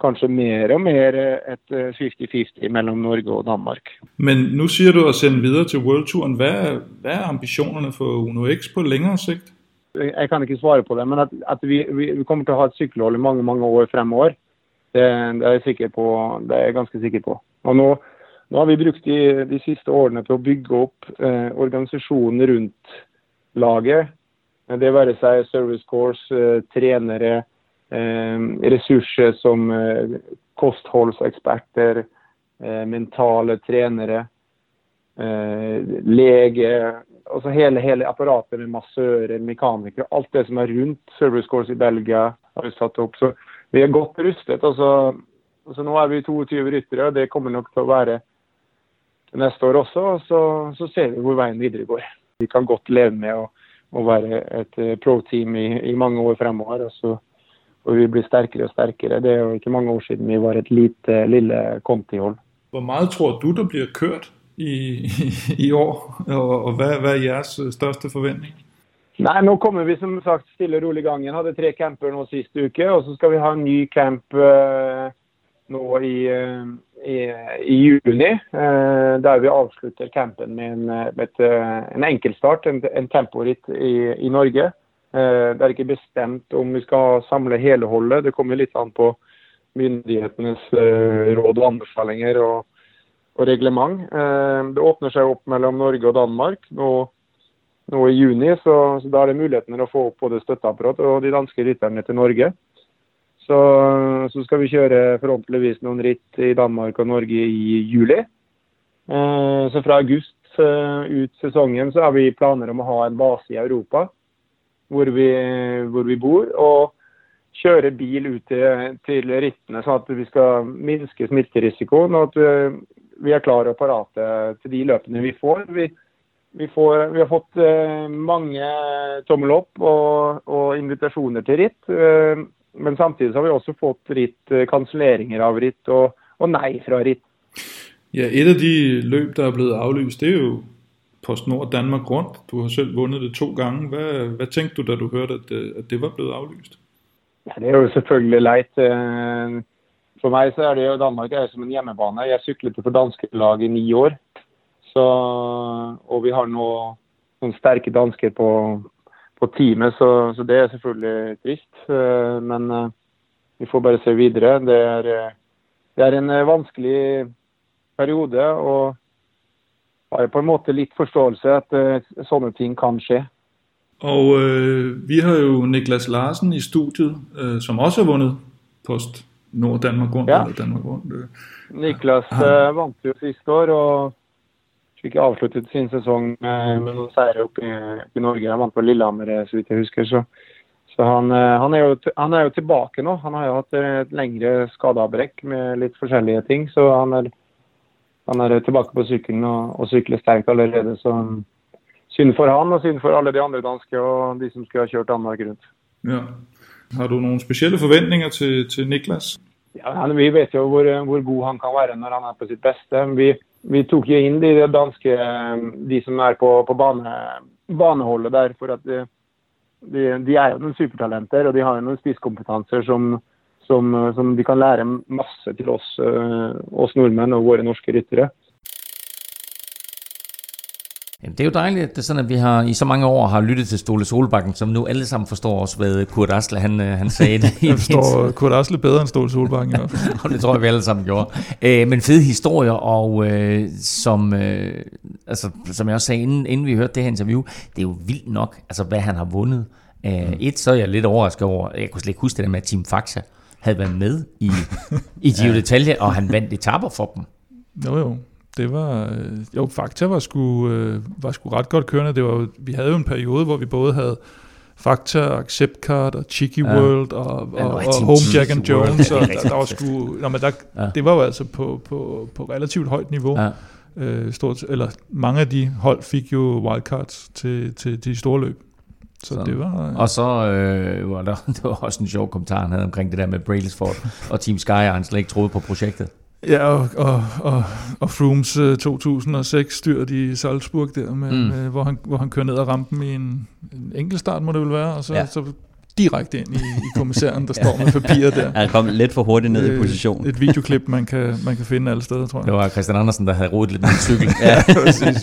[SPEAKER 6] kanskje mer og mer eh, et eh, 50-50 mellom Norge og Danmark.
[SPEAKER 3] Men nu siger du at sende videre til Worldtouren. Hvad er, hvad er ambitionerne for Uno X på længere sigt?
[SPEAKER 6] Jeg kan ikke svare på det, men at, at vi, vi, vi kommer til å ha et sykkelhold i mange mange år fremover, det, det, er jeg sikker på, det er jeg ganske sikker på. Og nå, nå har vi brukt de, de siste årene til å bygge opp eh, organisasjonen rundt laget. Det være seg service course, eh, trenere, eh, resurser som eh, kostholdseksperter, eh, mentale trenere, eh, lege altså hele, hele apparatet med massører, mekanikere, alt det som er rundt Service Course i Belgia, har vi satt opp. Så vi er godt rustet. Altså, så nå er vi 22 ryttere, og det kommer nok til å være neste år også. Og så, så ser vi hvor veien videre går. Vi kan godt leve med å, å være et pro-team i, i mange år fremover. Og så og vi blir sterkere og sterkere. Det er jo ikke mange år siden vi var et lite, lille kontihold.
[SPEAKER 3] Hvor meget tror du, der bliver kørt i, i, <laughs> i år, og, og hvad, hvad er jeres øh, største forventning?
[SPEAKER 6] Nei, nå kommer vi som sagt stille og rolig i gangen. Hadde tre camper nå sist uke, og så skal vi ha en ny camp eh, nå i, eh, i, i juni. eh, der vi avslutter campen med en, eh, med et, eh, en enkeltstart, en, en temporitt i, i Norge. Eh, Eh, det er ikke bestemt om vi skal samle hele holdet. Det kommer litt an på myndighetenes eh, råd og anbefalinger og, og reglement. Eh, det åpner seg opp mellom Norge og Danmark nå, nå i juni, så, så da er det muligheten å få opp både støtteapparat og de danske rytterne til Norge. Så, så skal vi kjøre forhåpentligvis noen ritt i Danmark og Norge i juli. Eh, så fra august eh, ut sesongen så har vi planer om å ha en base i Europa hvor vi, hvor vi bor. Og kjøre bil ut til, til rittene, sånn at vi skal minske smitterisikoen. Og at eh, vi er klare og parate til de løpene vi får. Vi, vi, får, vi har fått eh, mange tommel opp og, og invitasjoner til ritt. Eh, men samtidig så har vi også fått ritt, kanselleringer av ritt og, og nei fra ritt.
[SPEAKER 3] Ja, et av de løp der er blitt avlyst, det er jo PostNord Danmark Rundt. Du har selv vundet det to gange. Hvad, hvad tænkte du, da du hørte, at det, at det var blevet aflyst?
[SPEAKER 6] Ja, det er jo selvfølgelig leit. Øh, for mig så er det jo Danmark er som en hjemmebane. Jeg cyklede for danske lag i ni år. Så, og vi har nå nogle stærke dansker på, på teamet, så, så det er selvfølgelig trist. Øh, men vi får bare se videre. Det er, det er en vanskelig periode. og har på en måte litt forståelse at eh, sånne ting kan skje.
[SPEAKER 3] Og øh, vi har jo Niklas Larsen i studiet, øh, som også har vundet Post Nord Danmark Rundt.
[SPEAKER 6] Ja.
[SPEAKER 3] Eller Danmark Rundt øh.
[SPEAKER 6] Niklas eh, vant jo sist år og fikk avsluttet sin sesong med, med noen seire oppe i, i Norge. Han vant på Lillehammer, eh, så vidt jeg husker. Så, så han, eh, han, er jo, han er jo tilbake nå. Han har jo hatt et lengre skadeavbrekk med litt forskjellige ting. Så han er, han er tilbake på sykkelen og, og sykler sterkt allerede. Så synd for han og synd for alle de andre danske og de som skulle ha kjørt Danmark rundt.
[SPEAKER 3] Ja. Har du nogle specielle forventninger til, til Niklas?
[SPEAKER 6] Ja, han- Vi vet jo hvor, hvor god han kan være når han er på sitt beste. Vi, vi tok jo inn de danske, de som er på, på bane, baneholdet der. for at de, de, de er jo noen supertalenter, og de har jo noen spisskompetanser som, som, som de kan lære masse til oss, eh, oss nordmenn og våre norske ryttere.
[SPEAKER 2] Jamen, det er jo dejligt, at det er sådan, at vi har i så mange år har lyttet til Ståle Solbakken, som nu alle sammen forstår også, hvad Kurt Asle, han, øh, han sagde det.
[SPEAKER 3] Jeg <laughs> forstår Kurt Asle bedre end Ståle Solbakken fald. <laughs>
[SPEAKER 2] og det tror jeg, vi alle sammen gjorde. Øh, men fede historier, og øh, som, øh, altså, som jeg også sagde, inden, inden vi hørte det her interview, det er jo vildt nok, altså hvad han har vundet. Øh, et, så er jeg lidt overrasket over, jeg kunne slet ikke huske det der med, Team Faxa havde været med i, <laughs> i Giro d'Italia, og han vandt etapper for dem.
[SPEAKER 3] Jo, jo. Det var, øh, jo, Fakta var sgu, øh, var sgu ret godt kørende. Det var, vi havde jo en periode, hvor vi både havde Fakta, Accept Card, og Cheeky
[SPEAKER 2] Ja.
[SPEAKER 3] World, og,
[SPEAKER 2] Ja,
[SPEAKER 3] og,
[SPEAKER 2] nå,
[SPEAKER 3] og Home Jack and Jones,
[SPEAKER 2] ja, <laughs>
[SPEAKER 3] og
[SPEAKER 2] er
[SPEAKER 3] der, der var sgu, nå, men der,
[SPEAKER 2] Ja.
[SPEAKER 3] det var jo altså på, på, på relativt højt niveau.
[SPEAKER 2] Ja.
[SPEAKER 3] Øh, stort, eller mange af de hold fik jo wildcards til, til de store løb. Så
[SPEAKER 2] Sådan.
[SPEAKER 3] det var...
[SPEAKER 2] Og så øh, var der, <laughs> det var også en sjov kommentar, han havde omkring det der med Brailsford og Team Sky, og han slet ikke troede på projektet.
[SPEAKER 3] Ja, og, og, og, og Frooms øh, 2006 styrt i Salzburg der, med,
[SPEAKER 2] Mm.
[SPEAKER 3] med, hvor, han, hvor han kører ned ad rampen i en, en enkeltstart, må det vel være, og så,
[SPEAKER 4] ja.
[SPEAKER 3] så direkte ind i, i kommissæren, der <laughs> står med papir der.
[SPEAKER 4] Han kom lidt for hurtigt ned i
[SPEAKER 3] Øh,
[SPEAKER 4] position.
[SPEAKER 3] Et videoklip, man kan, man kan finde alle steder, tror jeg.
[SPEAKER 2] Det var Christian Andersen, der havde rodet lidt med en cykel. <laughs>
[SPEAKER 3] Ja, <laughs> præcis.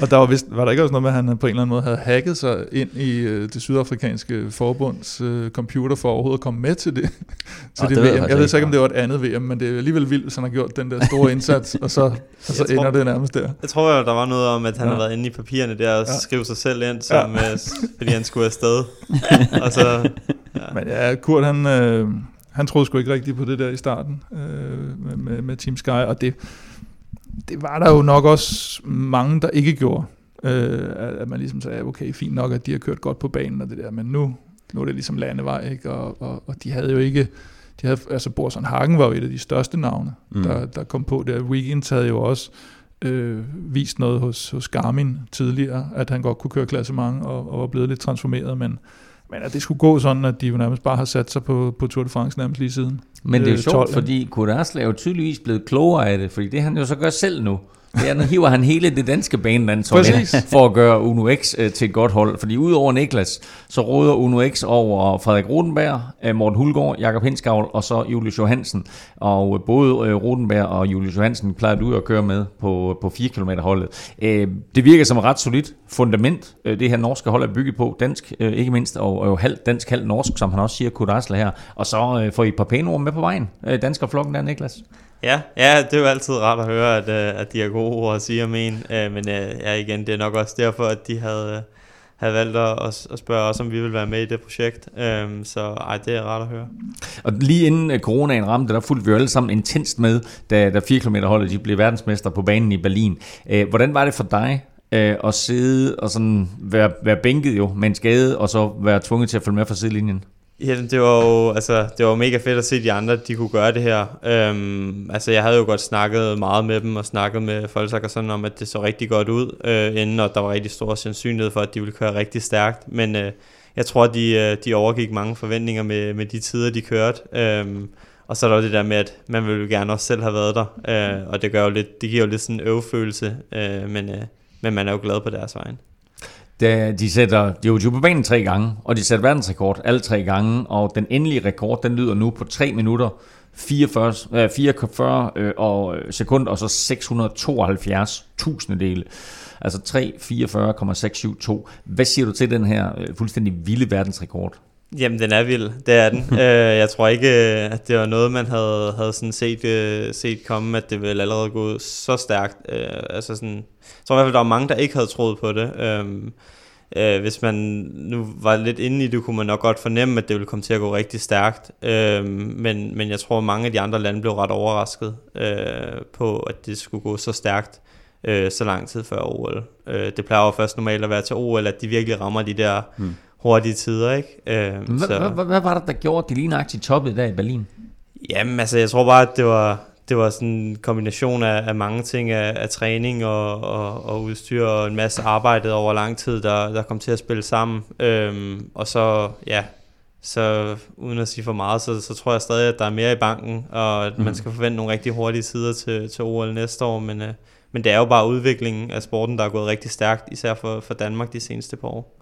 [SPEAKER 3] Og der var, vist, var der ikke også noget med, at han på en eller anden måde havde hacket sig ind i øh, det sydafrikanske forbunds øh, computer for overhovedet at komme med til det, til det,
[SPEAKER 4] det ved jeg
[SPEAKER 3] VM. Jeg ved
[SPEAKER 4] ikke.
[SPEAKER 3] så ikke, om det var et andet VM, men det er alligevel vildt, hvis han har gjort den der store indsats, og så, og så
[SPEAKER 5] Jeg tror-
[SPEAKER 3] ender det nærmest der.
[SPEAKER 5] Jeg tror, der var noget om, at han
[SPEAKER 3] Ja.
[SPEAKER 5] har været inde i papirerne der og
[SPEAKER 3] Ja.
[SPEAKER 5] skrev sig selv ind, som, ja. fordi han skulle afsted. og så, <laughs>
[SPEAKER 3] Men ja, Kurt, han, øh, han troede sgu ikke rigtigt på det der i starten øh, med, med, med Team Sky, og det, det var der jo nok også mange, der ikke gjorde. Øh, at, man ligesom sagde, okay, fint nok, at de har kørt godt på banen og det der, men nu, nu er det ligesom landevej, ikke? Og, og, og de havde jo ikke, de havde, altså Borson Hagen var jo et af de største navne,
[SPEAKER 4] Mm.
[SPEAKER 3] der, der kom på der. Weekends havde jo også øh, vist noget hos, hos Garmin tidligere, at han godt kunne køre klassement og, og var blevet lidt transformeret, men men at det skulle gå sådan, at de jo nærmest bare har sat sig på, på Tour de France nærmest lige siden.
[SPEAKER 2] Men det er jo
[SPEAKER 3] Øh,
[SPEAKER 2] sjovt,
[SPEAKER 3] 12,
[SPEAKER 2] fordi Kurt Asle er jo tydeligvis blevet klogere af det, fordi det han jo så gør selv nu, er, nu hiver han hele det danske banelandshold for at gøre Uno X øh, til et godt hold. Fordi udover Niklas, så råder Uno X over Frederik Rodenberg, øh, Morten Hulgaard, Jakob Hinskavl og så Julius Johansen. Og øh, både øh, Rodenberg og Julius Johansen plejer du at køre med på, på 4 km holdet. Øh, Det virker som et ret solidt fundament, øh, det her norske hold er bygget på. Dansk, øh, ikke mindst, og, og halv dansk, halv norsk, som han også siger, Kurt Asle her. Og så øh, får I et par pæne ord med på vejen, øh, danskerflokken der, Niklas
[SPEAKER 5] ja, ja, det er jo altid rart at høre, at, øh, at de har gode ord at sige om en. Øh, men øh, ja, igen, det er nok også derfor, at de havde, havde valgt at, at- spørge os, om vi vil være med i det projekt. Øh, så ej, det er rart at høre.
[SPEAKER 2] Og lige inden coronaen ramte, der fulgte vi jo alle sammen intenst med, da, da 4 km holdet de blev verdensmester på banen i Berlin. Øh, hvordan var det for dig øh, at sidde og sådan være, være bænket jo med en skade, og så være tvunget til at følge med fra sidelinjen?
[SPEAKER 5] Ja, det var jo altså, det var mega fedt at se de andre, de kunne gøre det her. Øhm, altså, jeg havde jo godt snakket meget med dem, og snakket med Folsak og sådan om, at det så rigtig godt ud, øh, inden, og der var rigtig stor sandsynlighed for, at de ville køre rigtig stærkt. Men øh, jeg tror, de, øh, de overgik mange forventninger med, med de tider, de kørte. Øhm, og så er der jo det der med, at man ville jo gerne også selv have været der, øh, og det, gør jo lidt, det giver jo lidt sådan en øvefølelse, øh, men, øh, men man er jo glad på deres vegne.
[SPEAKER 2] Da de sætter, Jojo på banen tre gange, og de sætter verdensrekord alle tre gange, og den endelige rekord, den lyder nu på 3 minutter, 44, øh, 44 øh, og øh, sekund, og så 672 tusindedele. Altså 344,672. Hvad siger du til den her øh, fuldstændig vilde verdensrekord?
[SPEAKER 5] Jamen, den er vild. Det er den. <laughs> øh, jeg tror ikke, øh, at det var noget, man havde, havde sådan set, øh, set komme, at det ville allerede gå så stærkt. Øh, altså sådan, jeg tror i hvert fald, der var mange, der ikke havde troet på det. Øhm, øh, hvis man nu var lidt inde i det, kunne man nok godt fornemme, at det ville komme til at gå rigtig stærkt. Øhm, men, men jeg tror, at mange af de andre lande blev ret overrasket øh, på, at det skulle gå så stærkt øh, så lang tid før OL. Øh, det plejer jo først normalt at være til OL, at de virkelig rammer de der
[SPEAKER 4] Hmm.
[SPEAKER 5] Hurtige tider, ikke? Øh,
[SPEAKER 2] Hvad, hvad, var det, der gjorde, at de lige nøjagtigt toppede der i Berlin?
[SPEAKER 5] Jamen, altså, jeg tror bare, at det var, det var sådan en kombination af, af mange ting, af, af træning og, og, og udstyr og en masse arbejde over lang tid, der, der kom til at spille sammen. Øhm, og så, ja, så uden at sige for meget, så, så tror jeg stadig, at der er mere i banken, og at man skal forvente nogle rigtig hurtige tider til, til OL næste år, men, øh, men det er jo bare udviklingen af sporten, der er gået rigtig stærkt, især for, for Danmark de seneste par år.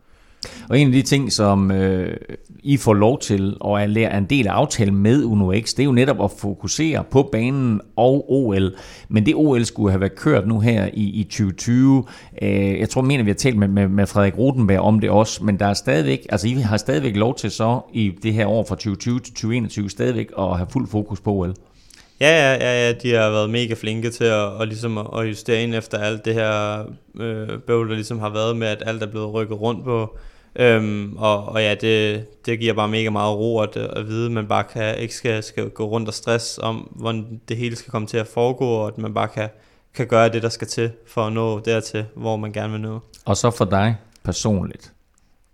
[SPEAKER 2] Og en af de ting, som øh, I får lov til og er lære en del af aftalen med Uno X, det er jo netop at fokusere på banen og OL. Men det OL skulle have været kørt nu her i, i 2020. Øh, jeg tror, mener, vi har talt med, med, med Frederik Rodenberg om det også, men der er stadigvæk, altså I har stadigvæk lov til så i det her år fra 2020 til 2021 stadigvæk at have fuld fokus på OL.
[SPEAKER 5] Ja, ja, ja, ja, de har været mega flinke til at, og ligesom at justere ind efter alt det her øh, bøvl, der ligesom har været med, at alt er blevet rykket rundt på. Øhm, og, og ja, det, det giver bare mega meget ro at, øh, at vide, at man bare kan, ikke skal, skal gå rundt og stress om, hvordan det hele skal komme til at foregå, og at man bare kan, kan gøre det, der skal til for at nå dertil, hvor man gerne vil nå.
[SPEAKER 2] Og så for dig personligt.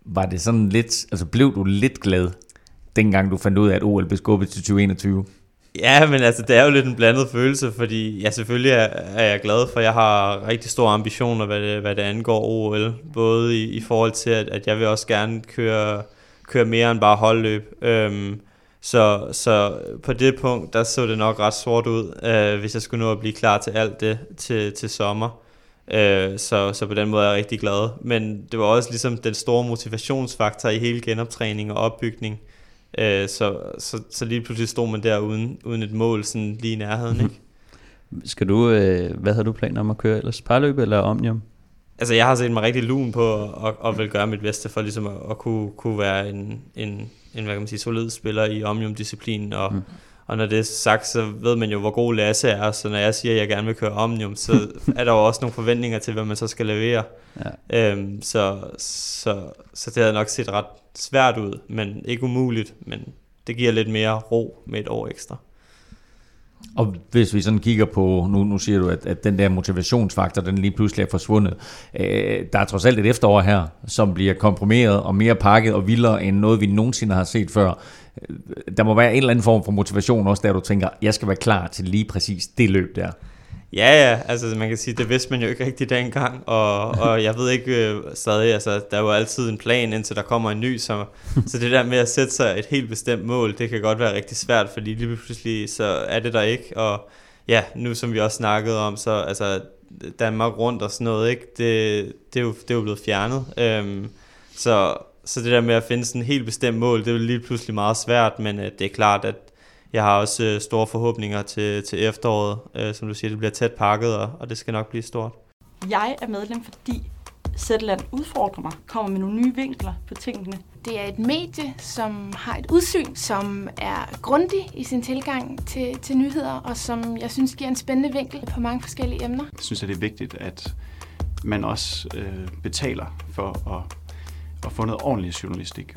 [SPEAKER 2] var det sådan lidt, altså blev du lidt glad, dengang du fandt ud af, at OL blev skubbet til 2021?
[SPEAKER 5] Ja, men altså, det er jo lidt en blandet følelse, fordi ja, selvfølgelig er, er jeg glad, for jeg har rigtig store ambitioner, hvad det, hvad det angår OL. Både i, i forhold til, at, at jeg vil også gerne køre, køre mere end bare holdløb. Øhm, så, så på det punkt, der så det nok ret sort ud, øh, hvis jeg skulle nå at blive klar til alt det til, til sommer. Øh, så, så på den måde er jeg rigtig glad. Men det var også ligesom den store motivationsfaktor i hele genoptræning og opbygning. Øh, så, så, så lige pludselig stod man der uden, uden et mål sådan lige i nærheden. Ikke?
[SPEAKER 4] Skal du, øh, hvad har du planer om at køre ellers? Parløb eller Omnium?
[SPEAKER 5] Altså jeg har set mig rigtig lun på at, at vil gøre mit bedste for ligesom at, at kunne, kunne være en, en, en hvad kan man sige, solid spiller i Omnium-disciplinen. Og, mm. og når det er sagt, så ved man jo, hvor god Lasse er. Så når jeg siger, at jeg gerne vil køre Omnium, så er der jo også nogle forventninger til, hvad man så skal levere. Ja. Øhm, så, så, så det havde nok set ret svært ud, men ikke umuligt. Men det giver lidt mere ro med et år ekstra.
[SPEAKER 2] Og hvis vi sådan kigger på, nu, nu siger du, at, at den der motivationsfaktor, den lige pludselig er forsvundet. Øh, der er trods alt et efterår her, som bliver komprimeret og mere pakket og vildere end noget, vi nogensinde har set før. Øh, der må være en eller anden form for motivation også, der du tænker, jeg skal være klar til lige præcis det løb der.
[SPEAKER 5] Ja, ja, altså man kan sige, det vidste man jo ikke rigtig dengang, og, og jeg ved ikke øh, stadig, altså der er jo altid en plan, indtil der kommer en ny, så, så det der med at sætte sig et helt bestemt mål, det kan godt være rigtig svært, fordi lige pludselig så er det der ikke, og ja, nu som vi også snakkede om, så altså Danmark rundt og sådan noget, ikke, det, det, er, jo, det er jo blevet fjernet, øhm, så, så det der med at finde sådan et helt bestemt mål, det er jo lige pludselig meget svært, men øh, det er klart, at jeg har også øh, store forhåbninger til, til efteråret. Øh, som du siger, det bliver tæt pakket, og, og det skal nok blive stort.
[SPEAKER 7] Jeg er medlem, fordi Zetland udfordrer mig, kommer med nogle nye vinkler på tingene.
[SPEAKER 8] Det er et medie, som har et udsyn, som er grundig i sin tilgang til, til nyheder, og som jeg synes giver en spændende vinkel på mange forskellige emner.
[SPEAKER 9] Jeg synes, at det er vigtigt, at man også øh, betaler for at, at få noget ordentlig journalistik.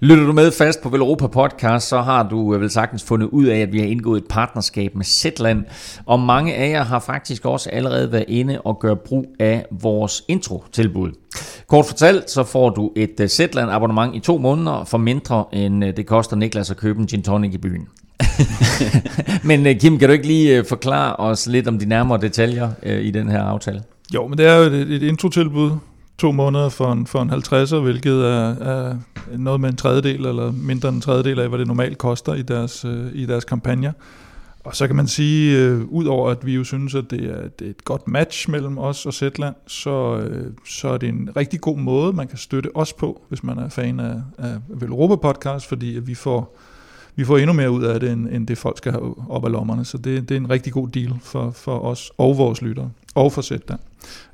[SPEAKER 2] Lytter du med fast på Velropa Podcast, så har du øh, vel sagtens fundet ud af, at vi har indgået et partnerskab med Zetland. Og mange af jer har faktisk også allerede været inde og gøre brug af vores intro-tilbud. Kort fortalt, så får du et øh, Zetland abonnement i to måneder for mindre end øh, det koster Niklas at købe en gin tonic i byen. <laughs> men Kim, kan du ikke lige forklare os lidt om de nærmere detaljer i den her aftale?
[SPEAKER 3] Jo, men det er jo et, et intro-tilbud, to måneder for en, for en 50'er, hvilket er, er noget med en tredjedel, eller mindre end en tredjedel af, hvad det normalt koster i deres, øh, i deres kampagner. Og så kan man sige, øh, udover at vi jo synes, at det er, det er et godt match mellem os og Zetland, så, øh, så er det en rigtig god måde, man kan støtte os på, hvis man er fan af, af Velropa Podcast, fordi at vi får, vi får endnu mere ud af det, end, end det folk skal have op af lommerne. Så det, det er en rigtig god deal for, for os og vores lyttere, og for Zetland.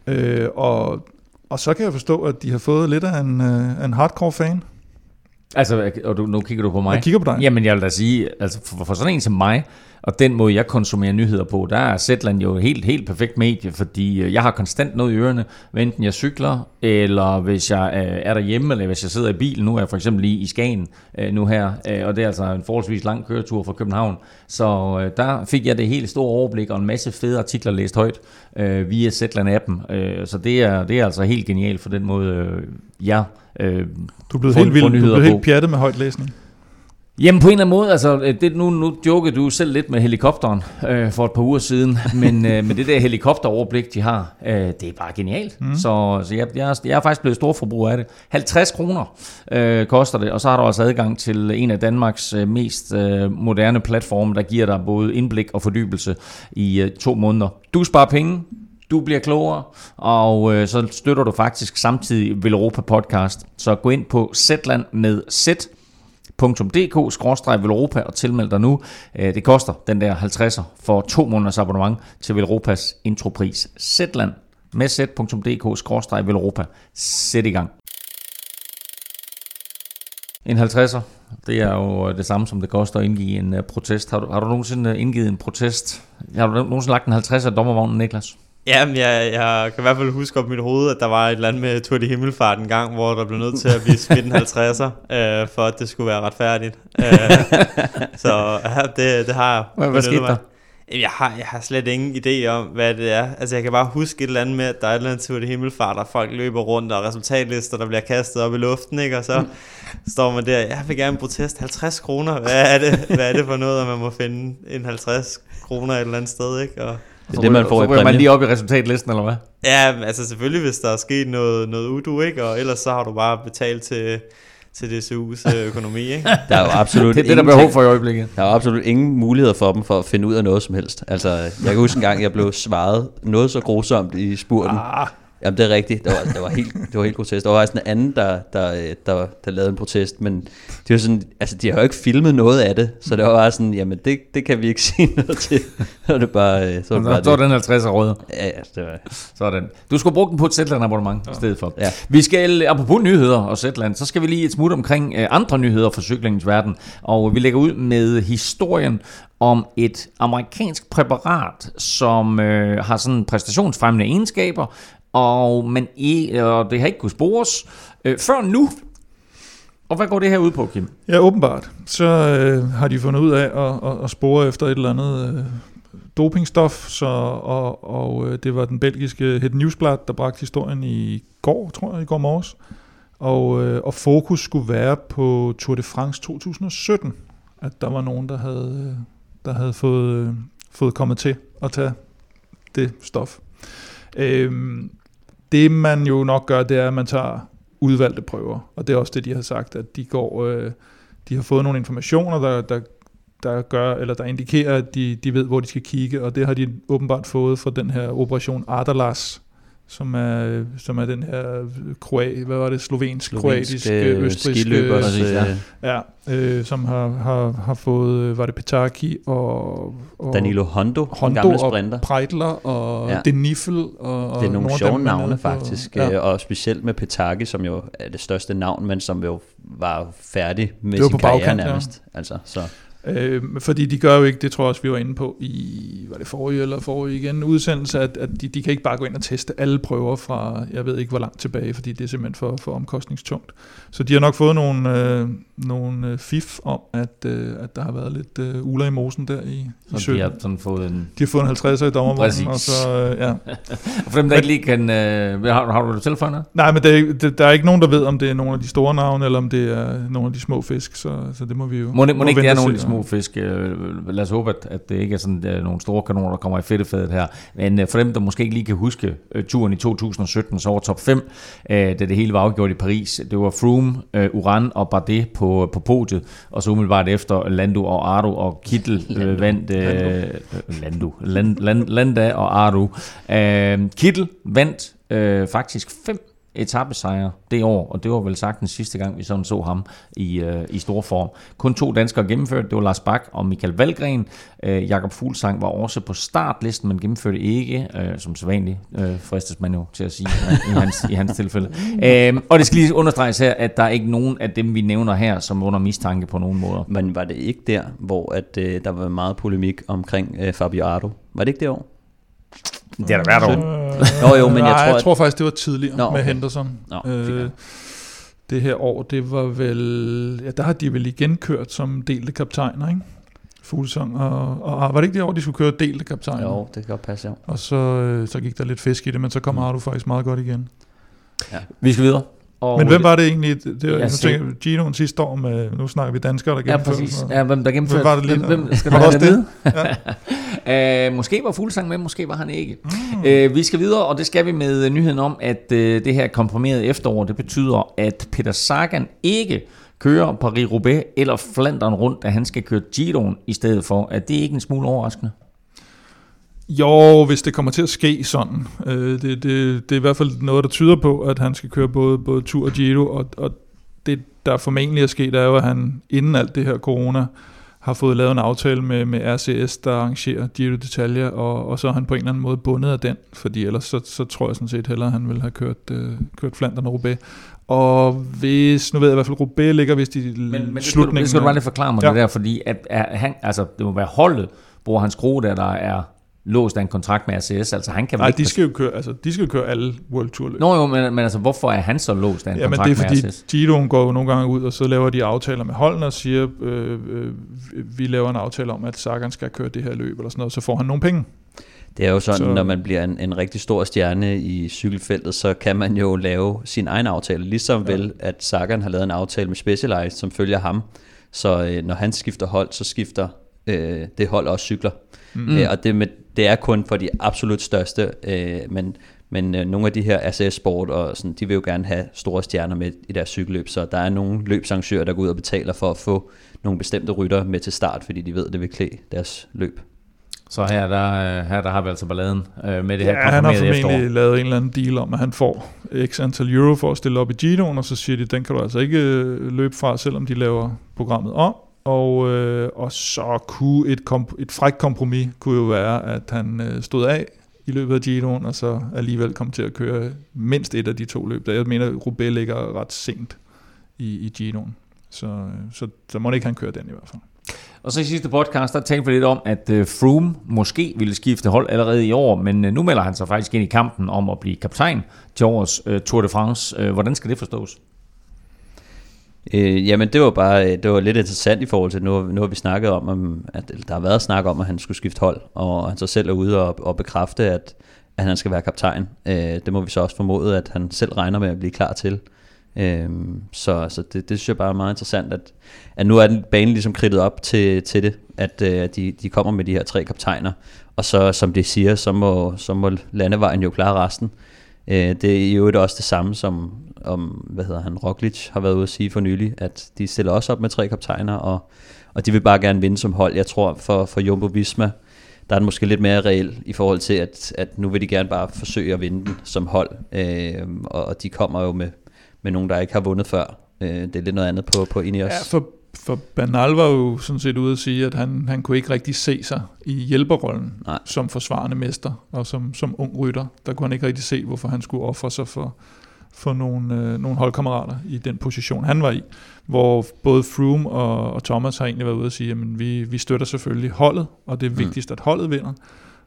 [SPEAKER 3] Øh, og og så kan jeg forstå, at de har fået lidt af en, øh, en hardcore fan.
[SPEAKER 2] Altså, og du, nu kigger du på mig.
[SPEAKER 3] Jeg kigger på dig.
[SPEAKER 2] Jamen, jeg vil da sige, altså for, for sådan en som mig, og den måde, jeg konsumerer nyheder på, der er Zetland jo helt, helt perfekt medie, fordi øh, jeg har konstant noget i ørerne, enten jeg cykler, eller hvis jeg øh, er derhjemme, eller hvis jeg sidder i bilen. Nu er jeg for eksempel lige i Skagen nu her, og det er altså en forholdsvis lang køretur fra København. Så der fik jeg det helt store overblik og en masse fede artikler læst højt via Zetland-appen. Så det er, det er altså helt genialt for den måde, jeg
[SPEAKER 3] øh, du er blevet helt vild, du er blevet helt pjattet med højt læsning.
[SPEAKER 2] Jamen på en eller anden måde, altså øh, det, nu, nu jokede du selv lidt med helikopteren øh, for et par uger siden, <laughs> men øh, med det der helikopteroverblik, de har, øh, det er bare genialt. Mm. Så, så jeg, jeg, jeg er faktisk blevet storforbruger af det. 50 kroner øh, koster det, og så har du også adgang til en af Danmarks øh, mest øh, moderne platforme, der giver dig både indblik og fordybelse i øh, to måneder. Du sparer penge, du bliver klogere, og øh, så støtter du faktisk samtidig Velropa Podcast. Så gå ind på Zetland med Z velropa og tilmeld dig nu. Øh, det koster den der 50'er for to måneders abonnement til Velropas intropris. Zetland med z.dk velropa Sæt i gang. En 50'er, det er jo øh, det samme som det koster at indgive en øh, protest. Har du, har du nogensinde indgivet en protest? Har du nogensinde lagt en 50'er dommervognen, Niklas?
[SPEAKER 5] Jamen, jeg, jeg kan i hvert fald huske op i mit hoved, at der var et eller andet med Tour de Himmelfart en gang, hvor der blev nødt til at blive smidt en 50'er, øh, for at det skulle være retfærdigt. Øh, så ja, det, det har jeg.
[SPEAKER 2] Hvad, hvad skete der?
[SPEAKER 5] Jeg har, jeg har slet ingen idé om, hvad det er. Altså, jeg kan bare huske et eller andet med, at der er et eller andet Tour de Himmelfart, og folk løber rundt, og resultatlister, der bliver kastet op i luften, ikke? Og så står man der, jeg vil gerne protest 50 kroner. Hvad er det, hvad er det for noget, at man må finde en 50 kroner et eller andet sted, ikke? Og
[SPEAKER 4] det er det, man får
[SPEAKER 2] så
[SPEAKER 4] i
[SPEAKER 2] ryger man
[SPEAKER 4] præmie.
[SPEAKER 2] lige op i resultatlisten, eller hvad?
[SPEAKER 5] Ja, altså selvfølgelig, hvis der er sket noget, noget udu, ikke? Og ellers så har du bare betalt til, til DCU's øh, økonomi, ikke? <laughs>
[SPEAKER 4] Der er jo absolut
[SPEAKER 2] Det er det, der er behov for i øjeblikket.
[SPEAKER 4] Der er jo absolut ingen muligheder for dem for at finde ud af noget som helst. Altså, jeg kan huske en gang, jeg blev svaret noget så grusomt i spurten.
[SPEAKER 3] Ah,
[SPEAKER 4] Jamen, det er rigtigt. Det var, det var, helt, det var helt grotesk. Der var faktisk en anden, der, der, øh, der, der lavede en protest, men det var sådan, altså, de har jo ikke filmet noget af det, så det var bare sådan, jamen, det, det kan vi ikke <laughs> sige noget til. Så var det bare, øh, så var det bare
[SPEAKER 2] Så
[SPEAKER 4] det.
[SPEAKER 2] den 50 rød.
[SPEAKER 4] Ja, ja, det var,
[SPEAKER 2] Sådan. Du skulle bruge den på et Zetland abonnement ja. i stedet for.
[SPEAKER 4] Ja.
[SPEAKER 2] Vi skal, apropos nyheder og Zetland, så skal vi lige et smut omkring øh, andre nyheder fra cyklingens verden. Og vi lægger ud med historien om et amerikansk præparat, som øh, har sådan præstationsfremmende egenskaber, og, men i, og det har ikke kunnet spores øh, før nu. Og hvad går det her ud på, Kim?
[SPEAKER 3] Ja, åbenbart. Så øh, har de fundet ud af at, at, at spore efter et eller andet øh, dopingstof, så, og, og øh, det var den belgiske Het Newsblad, der bragte historien i går, tror jeg, i går morges. Og, øh, og fokus skulle være på Tour de France 2017, at der var nogen, der havde, øh, der havde fået, øh, fået kommet til at tage det stof. Øhm, det man jo nok gør, det er, at man tager udvalgte prøver, og det er også det, de har sagt, at de går, øh, de har fået nogle informationer, der, der, der gør, eller der indikerer, at de, de ved, hvor de skal kigge, og det har de åbenbart fået fra den her operation Adalas, som er, som er den her kroat, hvad var det, slovensk, kroatisk,
[SPEAKER 4] øh,
[SPEAKER 3] østrisk,
[SPEAKER 2] præcis, ja.
[SPEAKER 4] øh,
[SPEAKER 3] ja, øh, som har, har, har fået, øh, var det Petaki og, og
[SPEAKER 4] Danilo Hondo,
[SPEAKER 3] Hondo
[SPEAKER 4] gamle
[SPEAKER 3] og
[SPEAKER 4] sprinter.
[SPEAKER 3] Preitler og
[SPEAKER 4] Ja.
[SPEAKER 3] Denifel. Og, og
[SPEAKER 4] Det er nogle sjove navne faktisk,
[SPEAKER 3] Ja.
[SPEAKER 4] ja. og specielt med Petaki, som jo er det største navn, men som jo var færdig med sin karriere
[SPEAKER 3] bagkant, ja.
[SPEAKER 4] nærmest. Altså, så.
[SPEAKER 3] Øh, fordi de gør jo ikke, det tror jeg også, vi var inde på i, var det forrige eller forrige igen, udsendelse, at, at de, de kan ikke bare gå ind og teste alle prøver fra, jeg ved ikke hvor langt tilbage, fordi det er simpelthen for, for omkostningstungt. Så de har nok fået nogle, øh, nogle øh, fif om, at, øh, at der har været lidt øh, uler i mosen der i, i
[SPEAKER 2] Så
[SPEAKER 3] 17.
[SPEAKER 2] de har sådan fået en...
[SPEAKER 3] de har fået en 50'er i dommervognen, og så, øh, ja. <laughs>
[SPEAKER 2] For dem, der ikke lige kan... Øh, har, har du det tilføjende?
[SPEAKER 3] Nej, men det, er det, der er ikke nogen, der ved, om det er nogle af de store navne, eller om det er nogle af de små fisk, så, så det må vi jo
[SPEAKER 2] Må, må det ikke det er nogle af de
[SPEAKER 3] se,
[SPEAKER 2] små fisk? Øh, Lad os håbe, at, at det ikke er sådan øh, nogle store kanoner, der kommer i fedtefadet her. Men øh, for dem, der måske ikke lige kan huske øh, turen i 2017, så var top 5, øh, da det hele var afgjort i Paris. Det var Froome, Uran og Bardet på, på podiet, og så umiddelbart efter Lando og Ardo og Kittel øh, vandt... Øh, Lando. Land, Land, Landa og Ardo. Kittel vandt øh, faktisk fem etappesejre det år, og det var vel sagt den sidste gang, vi sådan så ham i, øh, i stor form. Kun to danskere gennemførte, det var Lars Bak og Michael Valgren. Øh, Jakob Fuglsang var også på startlisten, men gennemførte ikke, øh, som sædvanligt øh, fristes man jo til at sige i hans, i hans tilfælde. Øh, og det skal lige understreges her, at der er ikke nogen af dem, vi nævner her, som er under mistanke på nogen måder.
[SPEAKER 4] Men var det ikke der, hvor at, øh, der var meget polemik omkring øh, Fabio Ardo? Var det ikke det år?
[SPEAKER 2] Det er da hvert år.
[SPEAKER 3] Øh,
[SPEAKER 4] Nå, jo, men jeg
[SPEAKER 3] nej,
[SPEAKER 4] tror,
[SPEAKER 3] jeg
[SPEAKER 4] at-
[SPEAKER 3] tror faktisk, det var tidligere
[SPEAKER 4] Nå,
[SPEAKER 3] Nå, med
[SPEAKER 4] okay.
[SPEAKER 3] Henderson.
[SPEAKER 4] Nå,
[SPEAKER 3] øh, det her år, det var vel... Ja, der har de vel igen kørt som delte kaptajner, ikke? Fuglsang og, og... Var det ikke det år, de skulle køre delte kaptajner?
[SPEAKER 4] Jo, det kan godt passe, ja.
[SPEAKER 3] Og så, øh, så gik der lidt fisk i det, men så kom
[SPEAKER 4] Mm.
[SPEAKER 3] Ardo faktisk meget godt igen.
[SPEAKER 2] Vi skal videre. Og
[SPEAKER 3] Men hvem var det egentlig? Det, det var,
[SPEAKER 2] Jeg
[SPEAKER 3] tænker, Ginoen sidste år med... Nu snakker vi danskere, der
[SPEAKER 2] Ja,
[SPEAKER 3] gennemførte.
[SPEAKER 2] præcis.
[SPEAKER 3] så-
[SPEAKER 2] Ja, hvem der gennemførte.
[SPEAKER 3] Hvem var det lige,
[SPEAKER 2] Hvem,
[SPEAKER 3] der-
[SPEAKER 2] hvem skal du have
[SPEAKER 3] også
[SPEAKER 2] det med? <laughs> uh, måske var Fuglsang med, måske var han ikke. Mm. Uh, vi skal videre, og det skal vi med nyheden om, at uh, det her komprimerede efterår, det betyder, at Peter Sagan ikke kører Paris-Roubaix eller Flandern rundt, da han skal køre Giroen i stedet for. Er det ikke en smule overraskende?
[SPEAKER 3] Jo, hvis det kommer til at ske sådan. Øh, det, det, det er i hvert fald noget, der tyder på, at han skal køre både, både Tour og Giro, og, og det, der formentlig er sket, er jo, at han inden alt det her corona, har fået lavet en aftale med, med RCS, der arrangerer Giro d'Italia, og, og så er han på en eller anden måde bundet af den, fordi ellers så, så tror jeg sådan set hellere, at han vil have kørt, øh, kørt Flandern og Roubaix. Og hvis, nu ved jeg i hvert fald, Roubaix ligger vist i
[SPEAKER 2] Men, men det,
[SPEAKER 3] slutningen.
[SPEAKER 2] det skal du bare lige forklare mig ja.
[SPEAKER 3] Ja.
[SPEAKER 2] det der, fordi at, at han, altså, det må være holdet, hvor hans skrue der, der er låst af en kontrakt med RCS, altså han kan
[SPEAKER 3] Nej,
[SPEAKER 2] ikke...
[SPEAKER 3] de skal jo køre, altså, de skal jo køre alle World Tour løb.
[SPEAKER 2] Nå jo, men, men altså, hvorfor er han så låst af en
[SPEAKER 3] Ja, men
[SPEAKER 2] kontrakt
[SPEAKER 3] det er fordi,
[SPEAKER 2] med RCS?
[SPEAKER 3] Giroen går jo nogle gange ud, og så laver de aftaler med holdene og siger, øh, øh, vi laver en aftale om, at Sagan skal køre det her løb, eller sådan noget, så får han nogle penge.
[SPEAKER 4] Det er jo sådan,
[SPEAKER 3] Så-
[SPEAKER 4] så... når man bliver en, en rigtig stor stjerne i cykelfeltet, så kan man jo lave sin egen aftale. Ligesom ja. vel, at Sagan har lavet en aftale med Specialized, som følger ham. Så øh, når han skifter hold, så skifter øh, det hold også cykler. Mm. Øh, og det, med, det er kun for de absolut største, øh, men, men øh, nogle af de her RCS Sport, og sådan, de vil jo gerne have store stjerner med i deres cykelløb, så der er nogle løbsarrangører, der går ud og betaler for at få nogle bestemte rytter med til start, fordi de ved, at det vil klæde deres løb.
[SPEAKER 2] Så her der, øh, her der har vi altså balladen øh, med det her
[SPEAKER 3] Ja, han har formentlig
[SPEAKER 2] efterår.
[SPEAKER 3] lavet en eller anden deal om, at han får x antal euro for at stille op i Giroen, og så siger de, den kan du altså ikke øh, løbe fra, selvom de laver programmet om. Og, øh, og så kunne et, komp- et frækt kompromis kunne jo være, at han øh, stod af i løbet af Giroen, og så alligevel kom til at køre mindst et af de to løb. Der jeg mener, Roubaix ligger ret sent i, i Giroen. Så, øh, så, så må det ikke han køre den i hvert fald.
[SPEAKER 2] Og så i sidste podcast, der talte vi lidt om, at øh, Froome måske ville skifte hold allerede i år, men øh, nu melder han sig faktisk ind i kampen om at blive kaptajn til årets Tour de France. Hvordan skal det forstås?
[SPEAKER 4] Øh, jamen det var bare øh, det var lidt interessant i forhold til, nu, nu har vi snakket om, om, at der har været snak om, at han skulle skifte hold, og han så selv er ude og, og bekræfte, at, at han skal være kaptajn. Øh, det må vi så også formode, at han selv regner med at blive klar til. Øh, så så det, det synes jeg bare er meget interessant, at, at nu er den banen ligesom kridtet op til, til det, at øh, de, de kommer med de her tre kaptajner, og så som de siger, så må, så må landevejen jo klare resten. Øh, det er jo også det samme som, om, hvad hedder han, Roglic har været ude at sige for nylig, at de stiller også op med tre kaptajner, og, og de vil bare gerne vinde som hold. Jeg tror for, for Jumbo Visma, der er den måske lidt mere reel i forhold til, at, at nu vil de gerne bare forsøge at vinde den som hold, øh, og, og de kommer jo med, med nogen, der ikke har vundet før. Øh, det er lidt noget andet på, på Ineos.
[SPEAKER 3] Ja, for, for Bernal var jo sådan set ude at sige, at han, han kunne ikke rigtig se sig i hjælperrollen
[SPEAKER 4] Nej.
[SPEAKER 3] som forsvarende mester og som, som ung rytter. Der kunne han ikke rigtig se, hvorfor han skulle ofre sig for, for nogle, øh, nogle holdkammerater i den position, han var i. Hvor både Froome og, og Thomas har egentlig været ude at sige, at vi, vi støtter selvfølgelig holdet, og det er
[SPEAKER 4] Mm.
[SPEAKER 3] vigtigst, at holdet vinder.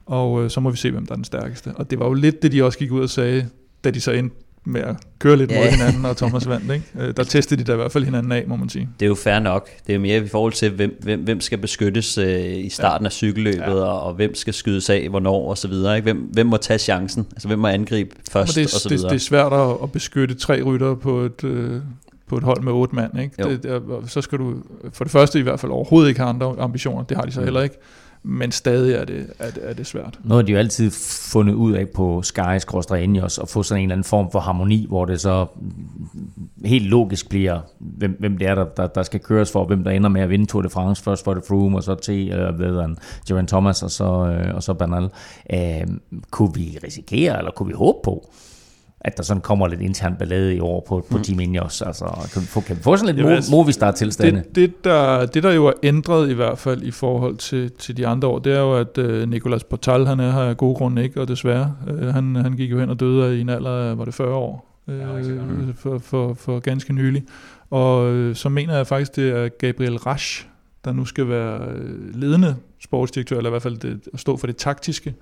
[SPEAKER 3] Og øh, så må vi se, hvem der er den stærkeste. Og det var jo lidt det, de også gik ud og sagde, da de så endte med at køre lidt
[SPEAKER 4] Ja.
[SPEAKER 3] mod hinanden, og Thomas vandt. Ikke? Øh, Der <laughs> testede de da i hvert fald hinanden af, må man sige.
[SPEAKER 4] Det er jo fair nok. Det er jo mere i forhold til, hvem, hvem, hvem skal beskyttes øh, i starten af cykelløbet,
[SPEAKER 3] Ja.
[SPEAKER 4] ja. og, og hvem skal skydes af, hvornår og så videre. Ikke? Hvem, hvem må tage chancen? Altså hvem må angribe først
[SPEAKER 3] Men det,
[SPEAKER 4] og så
[SPEAKER 3] er, det,
[SPEAKER 4] videre.
[SPEAKER 3] det er svært at, at beskytte tre ryttere på et, øh, på et hold med otte mand. Ikke?
[SPEAKER 4] Jo.
[SPEAKER 3] Det, det, er- så skal du for det første i hvert fald overhovedet ikke have andre ambitioner. Det har de så
[SPEAKER 4] Mm.
[SPEAKER 3] heller ikke. Men stadig er det, er det, er det svært.
[SPEAKER 2] Noget har de jo altid fundet ud af på Sky Ineos at få sådan en eller anden form for harmoni, hvor det så helt logisk bliver, hvem, hvem det er, der, der, der skal køres for, hvem der ender med at vinde Tour de France. Først for det Froome, og så til øh, ved han, Geraint Thomas, og så, øh, og så Bernal. Øh, kunne vi risikere, eller kunne vi håbe på, at der sådan kommer lidt intern ballade i år på, på mm. Team Ineos? Altså, kan vi få, kan vi få sådan lidt
[SPEAKER 3] altså,
[SPEAKER 2] Movistar-tilstande?
[SPEAKER 3] Det, det, der, det, der jo er ændret i hvert fald i forhold til, til de andre år, det er jo, at øh, Nicolas Portal, han er her af gode grunde ikke, og desværre. Øh, han, han gik jo hen og døde i en alder af, var det 40 år? Øh, for, for, for ganske nylig. Og øh, så mener jeg faktisk, det er Gabriel Rasch, der nu skal være øh, ledende sportsdirektør, eller i hvert fald det, at stå for det taktiske.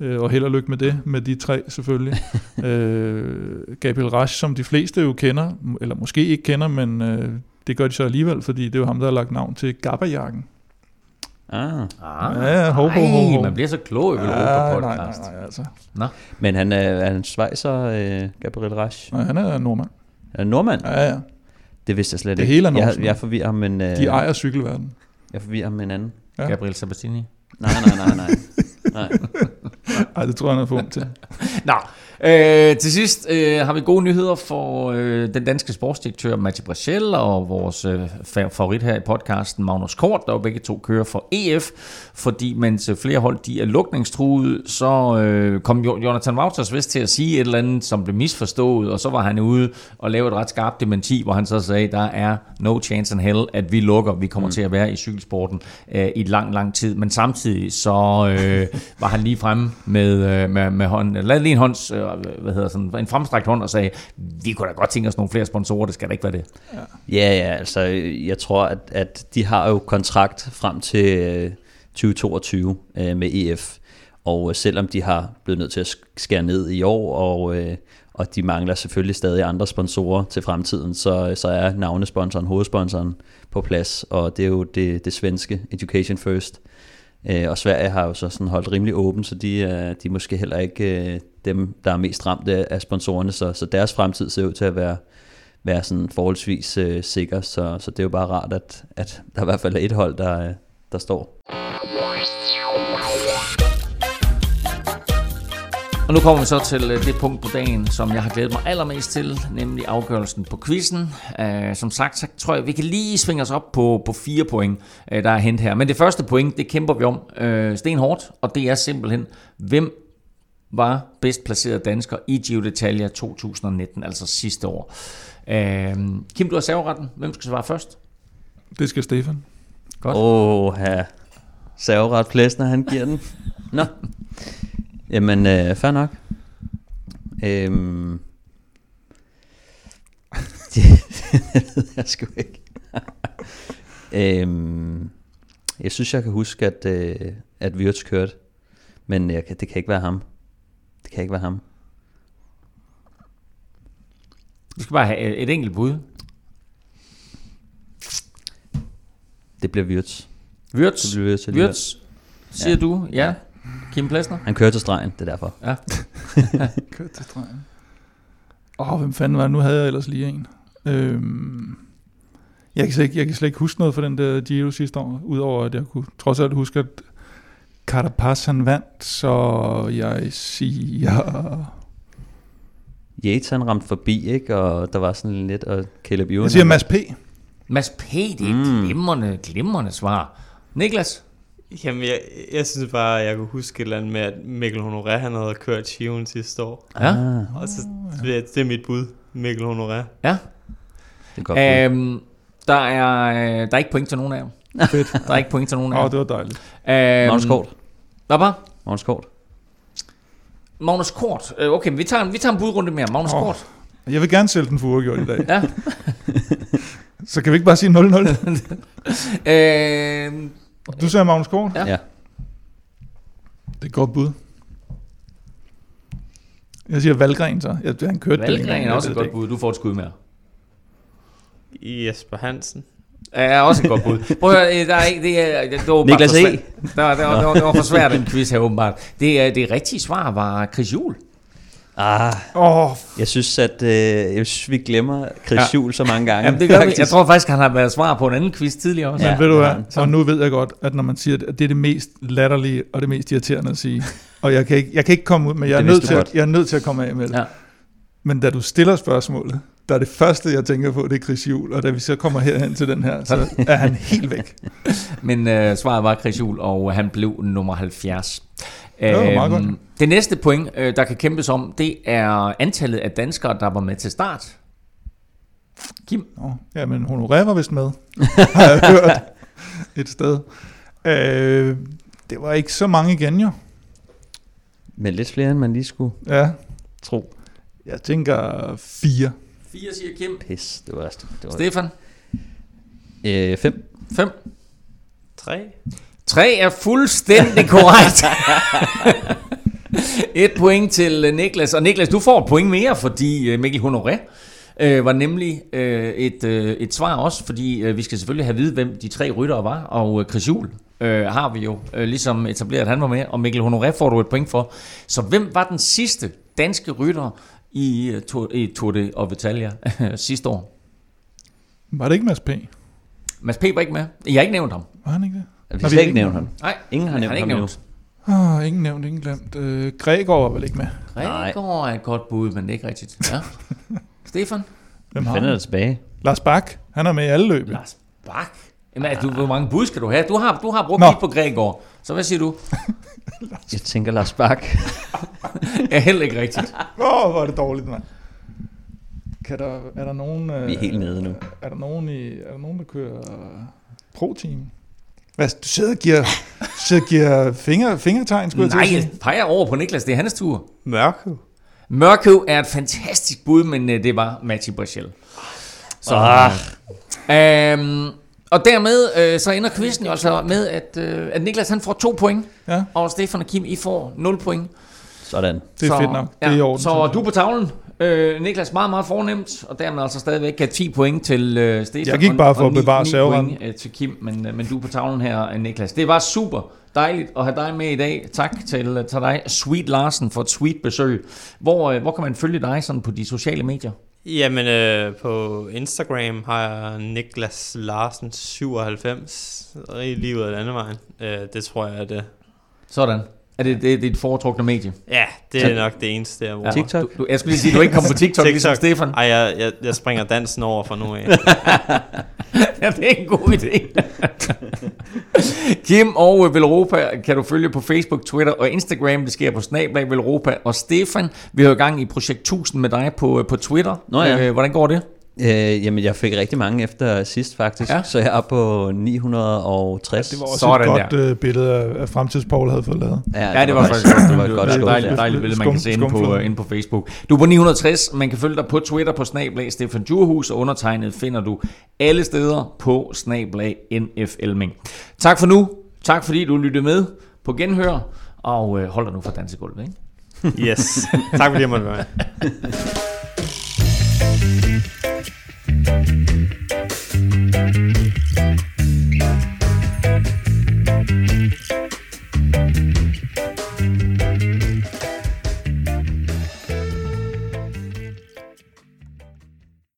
[SPEAKER 3] Øh, og held og lykke med det, med de tre selvfølgelig. <laughs> øh, Gabriel Rasch, som de fleste jo kender, eller måske ikke kender, men øh, det gør de så alligevel, fordi det er jo ham, der har lagt navn til Gabberjakken.
[SPEAKER 4] Ah.
[SPEAKER 2] Ah,
[SPEAKER 3] Ja, hov, hov, hov,
[SPEAKER 2] ej,
[SPEAKER 3] hov.
[SPEAKER 2] man bliver så klog i
[SPEAKER 3] Ja, nej,
[SPEAKER 2] podcast.
[SPEAKER 3] nej, nej, altså.
[SPEAKER 4] Men han er, er han svejser, øh, Gabriel Rasch?
[SPEAKER 3] Nej, han er nordmand.
[SPEAKER 4] Er han nordmand?
[SPEAKER 3] Ja, ja.
[SPEAKER 4] Det vidste jeg slet
[SPEAKER 3] Det
[SPEAKER 4] ikke.
[SPEAKER 3] hele er
[SPEAKER 4] jeg,
[SPEAKER 3] norsk nu.
[SPEAKER 4] jeg forvirrer ham en... Øh,
[SPEAKER 3] De ejer cykelverdenen.
[SPEAKER 4] Jeg forvirrer ham en anden.
[SPEAKER 3] Ja.
[SPEAKER 2] Gabriel Sabatini.
[SPEAKER 4] Nej, nej, nej, nej. <laughs> nej.
[SPEAKER 3] Ej, det tror jeg, han er for ung til.
[SPEAKER 2] Nå, øh, til sidst øh, har vi gode nyheder for øh, den danske sportsdirektør Mathieu Brachel og vores øh, fa- favorit her i podcasten, Magnus Kort, der jo begge to kører for EF, fordi mens øh, flere hold de er lukningstruede, så øh, kom Jo- Jonathan Wouters vist til at sige et eller andet, som blev misforstået, og så var han ude og lave et ret skarpt dementi, hvor han så sagde, der er no chance in hell, at vi lukker, vi kommer mm. til at være i cykelsporten øh, i lang, lang tid, men samtidig så øh, <laughs> var han lige fremme med, øh, med, med hånden, lavede lige en hånds, øh, Øh, hvad hedder sådan, en fremstrakt hånd og sagde, vi kunne da godt tænke os nogle flere sponsorer, det skal da ikke være det.
[SPEAKER 4] Ja, ja, ja altså jeg tror, at, at de har jo kontrakt frem til øh, 2022 øh, med EF. Og øh, selvom de har blevet nødt til at skære ned i år, og, øh, og de mangler selvfølgelig stadig andre sponsorer til fremtiden, så, så er navnesponsoren, hovedsponsoren på plads, og det er jo det, det svenske Education First. Øh, og Sverige har jo så sådan holdt rimelig åben, så de, øh, de er måske heller ikke øh, dem, der er mest ramt af af sponsorerne, så, så deres fremtid ser ud til at være, være sådan forholdsvis øh, sikker, så, så det er jo bare rart, at, at der i hvert fald er et hold, der, øh, der står.
[SPEAKER 2] Og nu kommer vi så til øh, det punkt på dagen, som jeg har glædet mig allermest til, nemlig afgørelsen på quizzen. Uh, som sagt, så tror jeg, vi kan lige svinge os op på, på fire point, uh, der er hent her. Men det første point, det kæmper vi om uh, stenhårdt, og det er simpelthen, hvem var bedst placeret dansker i Giro d'Italia 2019, altså sidste år. Uh, Kim, du har serveretten. Hvem skal svare først?
[SPEAKER 3] Det skal Stefan.
[SPEAKER 2] Godt.
[SPEAKER 4] Åh, her. Serveret Plæsner, han giver den. Nå. Jamen, øh, fair nok. Øhm. <laughs> det ved jeg sgu ikke. øhm. Jeg synes, jeg kan huske, at, øh, at Wirtz kørte. Men jeg kan, det kan ikke være ham. Det kan ikke være ham.
[SPEAKER 2] Vi skal bare have et enkelt bud.
[SPEAKER 4] Det bliver Wirtz.
[SPEAKER 2] Wirtz,
[SPEAKER 4] Det bliver Wirtz.
[SPEAKER 2] Wirtz siger
[SPEAKER 4] Ja.
[SPEAKER 2] du, ja. Kim Plesner?
[SPEAKER 4] Han kører til stregen, det er derfor.
[SPEAKER 2] Ja. <laughs>
[SPEAKER 3] Kørt til stregen. Åh, oh, hvem fanden var det? Nu havde jeg ellers lige en. Øhm, jeg, kan slet ikke, jeg kan slet ikke huske noget fra den der Giro sidste år, udover at jeg kunne trods alt huske, at Carapaz han vandt, så jeg siger...
[SPEAKER 4] Yates han ramte forbi, ikke? Og der var sådan lidt, og Caleb Ewan...
[SPEAKER 3] Jeg siger Mads P.
[SPEAKER 2] Mads P, det er et
[SPEAKER 4] Mm.
[SPEAKER 2] glimrende, glimrende svar. Niklas?
[SPEAKER 5] Jamen, jeg, jeg synes bare, at jeg kunne huske et eller andet med, at Mikkel Honoré, han havde kørt Chiven sidste år.
[SPEAKER 2] Ja.
[SPEAKER 4] Ah,
[SPEAKER 5] Og så, det, er- det er mit bud, Mikkel Honoré.
[SPEAKER 2] Ja.
[SPEAKER 4] det er godt.
[SPEAKER 2] Øhm, der, er, øh, der er ikke point til nogen af jer. <laughs>
[SPEAKER 3] Fedt.
[SPEAKER 2] Der er ikke point til nogen af
[SPEAKER 3] Åh,
[SPEAKER 2] jer.
[SPEAKER 3] oh, det var dejligt.
[SPEAKER 2] Øhm,
[SPEAKER 4] Magnus Kort.
[SPEAKER 2] Hvad bare?
[SPEAKER 4] Magnus Kort.
[SPEAKER 2] Magnus Kort. Øh, Okay, vi tager, en- vi tager en budrunde mere. Magnus
[SPEAKER 3] Åh.
[SPEAKER 2] Kort.
[SPEAKER 3] Jeg vil gerne sælge den for uafgjort i dag.
[SPEAKER 2] Ja. <laughs>
[SPEAKER 3] Så kan vi ikke bare sige 0-0? <laughs>
[SPEAKER 2] øhm,
[SPEAKER 3] Du siger Magnus Kort?
[SPEAKER 2] Ja.
[SPEAKER 4] Ja.
[SPEAKER 3] Det er et godt bud. Jeg siger Valgren så. Jeg, han kørte det
[SPEAKER 2] Valgren
[SPEAKER 3] engang,
[SPEAKER 2] er
[SPEAKER 3] jeg
[SPEAKER 2] også
[SPEAKER 3] ved
[SPEAKER 2] et
[SPEAKER 3] det
[SPEAKER 2] godt bud. Du får et skud mere.
[SPEAKER 5] Jesper Hansen.
[SPEAKER 2] Er også et godt bud. <laughs> Prøv at høre, øh, der er ikke, det, er, det, var
[SPEAKER 4] Niklas
[SPEAKER 2] for
[SPEAKER 4] E.
[SPEAKER 2] svært. Der, var- der, var- der, var- det var for svært, den <laughs> quiz her åbenbart. Det, er- det rigtige svar var Chris Juhl.
[SPEAKER 4] Ah.
[SPEAKER 3] Åh,
[SPEAKER 4] jeg synes, at øh, jeg synes, vi glemmer Chris
[SPEAKER 2] Ja.
[SPEAKER 4] ja. Juhl så mange gange.
[SPEAKER 2] Jamen, det gør vi. Jeg tror faktisk, han har været svar på en anden quiz tidligere også.
[SPEAKER 3] Men
[SPEAKER 4] Ja,
[SPEAKER 3] ved du hvad,
[SPEAKER 4] han.
[SPEAKER 3] og nu ved jeg godt, at når man siger, at det er det mest latterlige og det mest irriterende at sige, og jeg kan ikke, jeg kan ikke komme ud, men jeg er, nødt til, at, jeg er nødt til at komme af med det.
[SPEAKER 2] Ja.
[SPEAKER 3] Men da du stiller spørgsmålet, der er det første, jeg tænker på, det er Chris Juhl, og da vi så kommer herhen til den her, så er han helt væk. <laughs>
[SPEAKER 2] Men øh, svaret var Chris Juhl, og han blev nummer 70.
[SPEAKER 3] var meget godt.
[SPEAKER 2] Det næste point, øh, der kan kæmpes om, det er antallet af danskere, der var med til start. Kim?
[SPEAKER 3] Nå, ja, men Honoré var vist med, <laughs> har jeg hørt et sted. Øh, det var ikke så mange igen, jo.
[SPEAKER 4] Men lidt flere, end man lige skulle
[SPEAKER 3] Ja,
[SPEAKER 4] tro.
[SPEAKER 3] jeg tænker fire.
[SPEAKER 2] 4 siger Kim.
[SPEAKER 4] Pis, det var... Det var
[SPEAKER 2] Stefan?
[SPEAKER 4] øh, fem.
[SPEAKER 2] 5.
[SPEAKER 5] Tre.
[SPEAKER 2] 3 er fuldstændig korrekt. <laughs> et point til øh, Niklas. Og Niklas, du får et point mere, fordi øh, Mikkel Honoré øh, var nemlig øh, et, øh, et svar også, fordi øh, vi skal selvfølgelig have at vide, hvem de tre ryttere var. Og øh, Chris Juhl øh, har vi jo øh, ligesom etableret, at han var med, og Mikkel Honoré får du et point for. Så hvem var den sidste danske rytter i, øh, Tour, i Tour de of Italia <laughs> sidste år?
[SPEAKER 3] Var det ikke Mads P?
[SPEAKER 2] Mads P. var ikke med. Jeg har ikke nævnt ham.
[SPEAKER 3] Var han ikke det?
[SPEAKER 4] Vi har slet ikke
[SPEAKER 3] ikke
[SPEAKER 4] nævnt ham.
[SPEAKER 2] Nej,
[SPEAKER 4] Ingen har nævnt ham
[SPEAKER 2] ikke nævnt.
[SPEAKER 3] Oh, ingen nævnt, ingen glemt. Øh, Gregor var vel ikke med?
[SPEAKER 2] Gregor er et godt bud, men det er ikke rigtigt. <laughs> Ja. Stefan?
[SPEAKER 3] Hvem har
[SPEAKER 4] er tilbage?
[SPEAKER 3] Lars Bak, han er med i alle løb.
[SPEAKER 2] Lars Bak? Jamen, altså, du, hvor mange bud skal du have? Du har, du har brugt
[SPEAKER 3] Nå.
[SPEAKER 2] lidt på Gregor. Så hvad siger du? <laughs>
[SPEAKER 4] Jeg tænker Lars Bak. <laughs>
[SPEAKER 2] Er heller ikke rigtigt.
[SPEAKER 3] Åh, oh, hvor er det dårligt, mand. Kan der, er der nogen... Øh,
[SPEAKER 4] Vi er helt nede nu.
[SPEAKER 3] Er der nogen, i, er der, nogen der kører pro-team? Hvad, du sidder og giver, sidder og giver finger, fingertegn, skulle jeg til
[SPEAKER 2] Nej,
[SPEAKER 3] at
[SPEAKER 2] jeg peger over på Niklas. Det er hans tur.
[SPEAKER 5] Mørke.
[SPEAKER 2] Mørkøv er et fantastisk bud, men øh, det var Mati Brachel. Så,
[SPEAKER 4] Ah.
[SPEAKER 2] øhm, Og dermed øh, så ender quizzen jo altså med, at, øh, at Niklas han får to point,
[SPEAKER 3] Ja,
[SPEAKER 2] og Stefan og Kim, I får 0 point.
[SPEAKER 4] Sådan.
[SPEAKER 3] det er fedt nok. Det er i orden.
[SPEAKER 2] Så du er på tavlen. Øh, Niklas meget, meget fornemt, og dermed altså stadigvæk gav 10 point til øh, Stefan.
[SPEAKER 3] Jeg gik
[SPEAKER 2] og-
[SPEAKER 3] bare for
[SPEAKER 2] og
[SPEAKER 3] at
[SPEAKER 2] ni-
[SPEAKER 3] bevare
[SPEAKER 2] point øh, til Kim, men, øh, men du er på tavlen her, øh, Niklas. Det var super dejligt at have dig med i dag. Tak til, øh, til dig, Sweet Larsen, for et sweet besøg. Hvor, øh, hvor kan man følge dig sådan på de sociale medier?
[SPEAKER 5] Jamen, øh, på Instagram har jeg Niklas Larsen 97, i ud af landevejen. Øh, det tror jeg er det.
[SPEAKER 2] Sådan. Er det, det, det er dit foretrukne medie?
[SPEAKER 5] Ja, det er nok det eneste, jeg bruger.
[SPEAKER 4] TikTok?
[SPEAKER 2] Du, du, jeg skulle lige sige, du ikke kom på TikTok, <laughs> ligesom Stefan.
[SPEAKER 5] Ej, jeg, jeg, jeg springer dansen over for nu af. <laughs>
[SPEAKER 2] Ja, det er en god idé. <laughs> Kim og øh, Velropa kan du følge på Facebook, Twitter og Instagram. Det sker på Snablag Velropa. Og Stefan, vi har jo i gang i projekt 1000 med dig på, øh, på Twitter.
[SPEAKER 4] Nå ja.
[SPEAKER 2] Øh, hvordan går det?
[SPEAKER 4] Øh, jamen, jeg fik rigtig mange efter sidst, faktisk.
[SPEAKER 2] Ja.
[SPEAKER 4] Ja. Så jeg er på 960.
[SPEAKER 3] Det var også
[SPEAKER 2] Sådan
[SPEAKER 3] et godt øh, billede af, af fremtidspaul havde fået lavet.
[SPEAKER 2] Ja, det var faktisk godt.
[SPEAKER 4] det var et godt
[SPEAKER 2] det
[SPEAKER 4] skub,
[SPEAKER 2] dejligt,
[SPEAKER 4] ja.
[SPEAKER 2] dejligt billede, man kan se inde på, øh, inde på Facebook. Du er på 960. Man kan følge dig på Twitter på snablag Stefan Djurhus, og undertegnet finder du alle steder på snablag NF Elming. Tak for nu. Tak fordi du lyttede med på Genhør, og øh, hold dig nu for dansegulvet, ikke?
[SPEAKER 5] Yes. tak fordi jeg måtte være <laughs> Thank you.